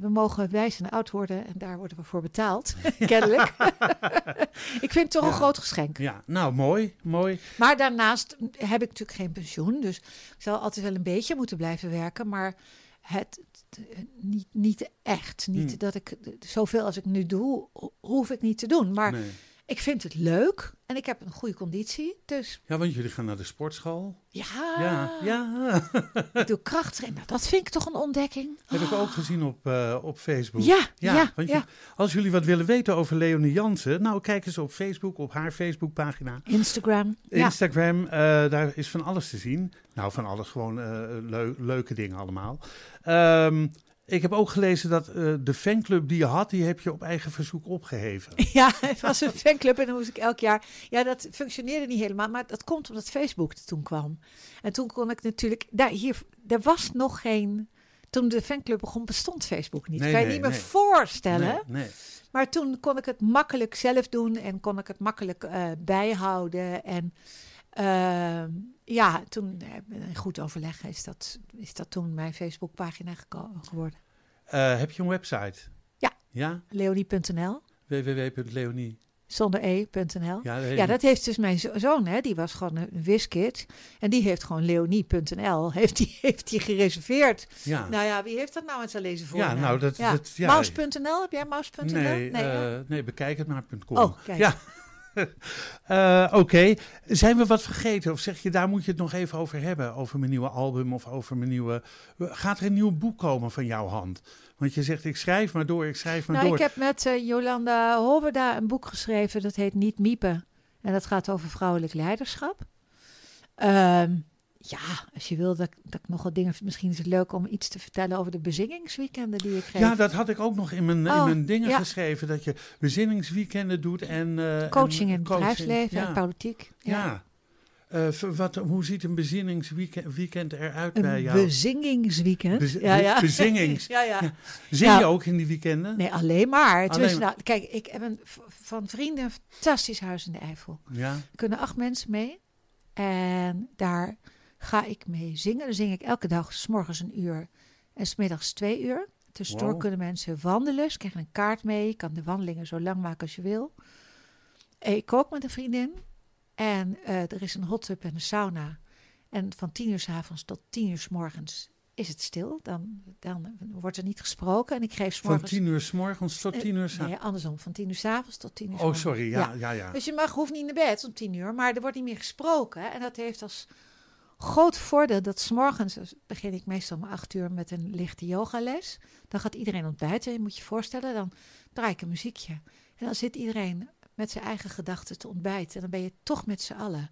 we mogen wijs en oud worden en daar worden we voor betaald, kennelijk. ik vind het toch een groot geschenk. Ja, nou mooi, mooi. Maar daarnaast heb ik natuurlijk geen pensioen, dus ik zal altijd wel een beetje moeten blijven werken, maar het, niet, niet echt. Niet Hmm. dat ik zoveel als ik nu doe, ho- hoef ik niet te doen. Maar Nee. Ik vind het leuk en ik heb een goede conditie, dus Ja, want jullie gaan naar de sportschool. ja, Ja, ja. ik doe krachttraining. Nou, dat vind ik toch een ontdekking. heb ik ook gezien op, eh, op Facebook. Ja, ja, want ja. je- als jullie wat willen weten over Leonie Jansen, nou kijk eens op Facebook, op haar Facebookpagina. Instagram. Instagram, eh, daar is van alles te zien. Nou, van alles, gewoon eh, leu- leuke dingen allemaal. Ehm, ik heb ook gelezen dat eh, de fanclub die je had, die heb je op eigen verzoek opgeheven. ja, het was een fanclub en dan moest ik elk jaar... Ja, dat functioneerde niet helemaal, maar dat komt omdat Facebook er toen kwam. En toen kon ik natuurlijk... Daar, hier, er was nog geen... Toen de fanclub begon, bestond Facebook niet. Nee, kan je nee, niet meer nee. voorstellen. Maar toen kon ik het makkelijk zelf doen en kon ik het makkelijk eh, bijhouden. En ehm, ja, toen eh, in goed overleg is dat, is dat toen mijn Facebookpagina geworden. Eh, heb je een website? Ja. Ja? Leonie.nl, www.leonie. zonder e.nl. Ja, Ja, dat heeft dus mijn zo- zoon, hè, die was gewoon een wiskid. En die heeft gewoon leonie.nl, heeft die, heeft die gereserveerd. ja. Nou ja, wie heeft dat nou eens te lezen voor? Ja, nou, dat- dat- ja. Mouse.nl, heb jij mouse.nl? Nee, eh, nee, bekijk het maar.com. Oh, kijk. Ja. Eh, Oké, zijn we wat vergeten? Of zeg je, daar moet je het nog even over hebben? Over mijn nieuwe album of over mijn nieuwe... Gaat er een nieuw boek komen van jouw hand? Want je zegt, ik schrijf maar door, ik schrijf maar Nou, door. ik heb met eh, Jolanda Hoveda een boek geschreven, dat heet Niet Miepen. En dat gaat over vrouwelijk leiderschap. Ehm, ja, als je wil dat, dat ik nog wat dingen... Misschien is het leuk om iets te vertellen over de bezingingsweekenden die ik geef. Ja, dat had ik ook nog in mijn, in Oh, mijn dingen ja. geschreven. Dat je bezinningsweekenden doet en... eh, coaching en in het bedrijfsleven ja. en politiek. Ja. Eh, v- wat, hoe ziet een bezinningsweekend weekend eruit bij Een jou? bezingingsweekend. Bez- ja, ja. bezingings. ja, ja. Zing Ja. je ook in die weekenden? Nee, alleen maar. Alleen nou, kijk, ik heb een, van vrienden een fantastisch huis in de Eifel. Ja. Er kunnen acht mensen mee. En daar ga ik mee zingen. Dan zing ik elke dag, s morgens een uur en smiddags twee uur. Tussendoor Wow. kunnen mensen wandelen. Ze krijgen een kaart mee. Je kan de wandelingen zo lang maken als je wil. Ik kook met een vriendin. En eh, er is een hot tub en een sauna. En van tien uur s avonds tot tien uur s morgens is het stil. Dan, dan wordt er niet gesproken. En ik geef s Van morgens... tien uur s morgens tot Eh, tien uur s Nee, andersom. Van tien uur s avonds tot tien uur s Oh, morgens. sorry. Ja, ja, ja. Dus je mag, hoeft niet naar bed om tien uur, maar er wordt niet meer gesproken. En dat heeft als groot voordeel dat s'morgens begin ik meestal om acht uur met een lichte yogales. Dan gaat iedereen ontbijten. Je moet je voorstellen, dan draai ik een muziekje. En dan zit iedereen met zijn eigen gedachten te ontbijten. En dan ben je toch met z'n allen.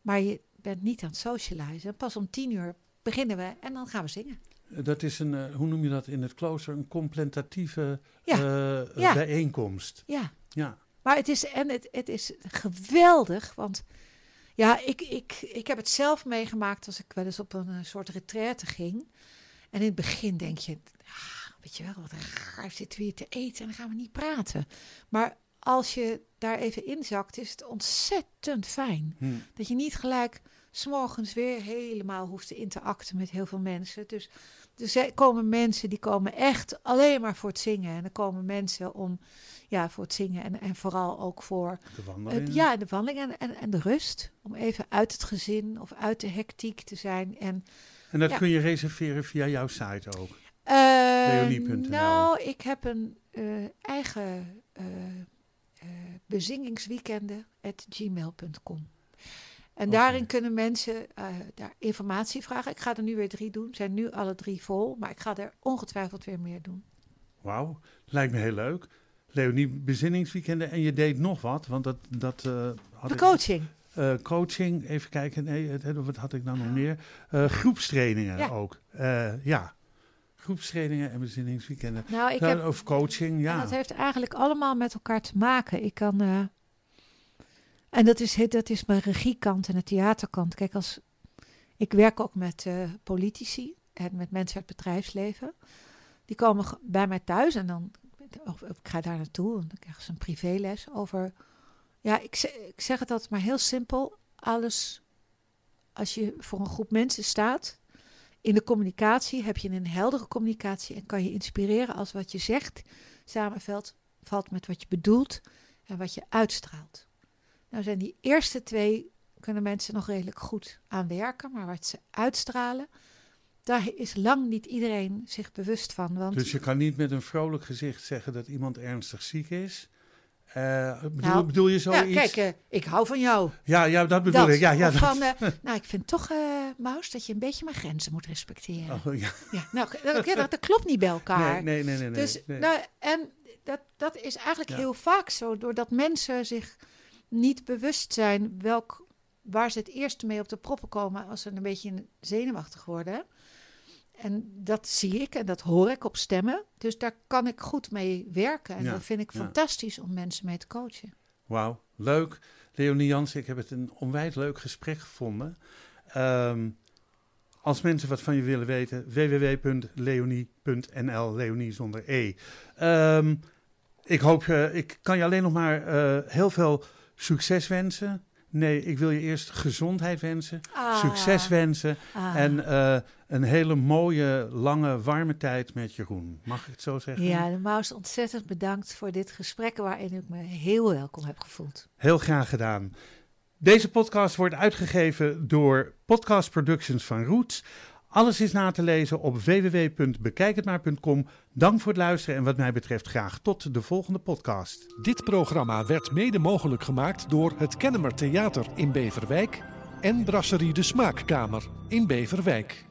Maar je bent niet aan het socializen. En pas om tien uur beginnen we en dan gaan we zingen. Dat is een, eh, hoe noem je dat in het klooster? Een complementatieve Ja. eh, Ja. bijeenkomst. Ja, Ja. Maar het is, en het, het is geweldig, want ja, ik, ik, ik heb het zelf meegemaakt als ik wel eens op een eh, soort retraite ging. En in het begin denk je, ah, weet je wel, wat raar zitten we hier te eten en dan gaan we niet praten. Maar als je daar even inzakt, is het ontzettend fijn. Hm. Dat je niet gelijk s'morgens weer helemaal hoeft te interacten met heel veel mensen. Dus er komen mensen die komen echt alleen maar voor het zingen. En er komen mensen om, ja, voor het zingen en, en vooral ook voor De wandeling. het, ja, de wandeling en, en, en de rust. Om even uit het gezin of uit de hectiek te zijn. En En dat Ja. kun je reserveren via jouw site ook. Leonie.nl. Nou, ik heb een eh, eigen eh eh bezingingsweekenden at gmail.com. En daarin kunnen mensen eh, daar informatie vragen. Ik ga er nu weer drie doen. Zijn nu alle drie vol. Maar ik ga er ongetwijfeld weer meer doen. Wauw, lijkt me heel leuk. Leonie, bezinningsweekenden en je deed nog wat, want dat, dat had De ik- coaching. Eh, coaching, even kijken, nee, wat had ik nou nog meer? Groepstrainingen Ja. ook. Ja, groepstrainingen en bezinningsweekenden. Nou, ik Ja, heb, Of coaching, en ja. dat heeft eigenlijk allemaal met elkaar te maken. Ik kan... en dat is, dat is mijn regiekant en de theaterkant. Kijk, als, ik werk ook met eh, politici en met mensen uit het bedrijfsleven. Die komen bij mij thuis en dan of, ik ga daar naartoe en dan krijgen ze een privéles over. Ja, ik ik zeg het altijd maar heel simpel. Alles, als je voor een groep mensen staat, in de communicatie heb je een heldere communicatie en kan je inspireren als wat je zegt samenvalt valt met wat je bedoelt en wat je uitstraalt. Nou zijn die eerste twee kunnen mensen nog redelijk goed aan werken, maar wat ze uitstralen, daar is lang niet iedereen zich bewust van. Want Dus je kan niet met een vrolijk gezicht zeggen dat iemand ernstig ziek is. Eh, bedoel, Nou, bedoel je ja, zoiets? kijk, eh, ik hou van jou. ja, ja, dat bedoel dat. ik. Ja, ja, van, eh, nou, ik vind toch, Maus, dat je een beetje mijn grenzen moet respecteren. Oh, ja. Ja, nou, dat, ja, dat, dat klopt niet bij elkaar. Nee, nee, nee, nee. Dus, nee. nou, en dat, dat is eigenlijk Ja. heel vaak zo, doordat mensen zich niet bewust zijn welk, waar ze het eerst mee op de proppen komen als ze een beetje zenuwachtig worden. En dat zie ik en dat hoor ik op stemmen. Dus daar kan ik goed mee werken. En Ja, dat vind ik ja. fantastisch om mensen mee te coachen. Wauw, leuk. Leonie Jans, ik heb het een onwijs leuk gesprek gevonden. Ehm, als mensen wat van je willen weten, www.leonie.nl, Leonie zonder E. Ehm, ik hoop, eh, ik kan je alleen nog maar eh, heel veel succes wensen. Nee, ik wil je eerst gezondheid wensen, Ah. succes wensen Ah. en eh, een hele mooie, lange, warme tijd met Jeroen. Mag ik het zo zeggen? Ja, de Maus, ontzettend bedankt voor dit gesprek waarin ik me heel welkom heb gevoeld. Heel graag gedaan. Deze podcast wordt uitgegeven door Podcast Productions van Roots. Alles is na te lezen op www.bekijkhetmaar.com. Dank voor het luisteren en wat mij betreft graag tot de volgende podcast. Dit programma werd mede mogelijk gemaakt door het Kennemer Theater in Beverwijk en Brasserie de Smaakkamer in Beverwijk.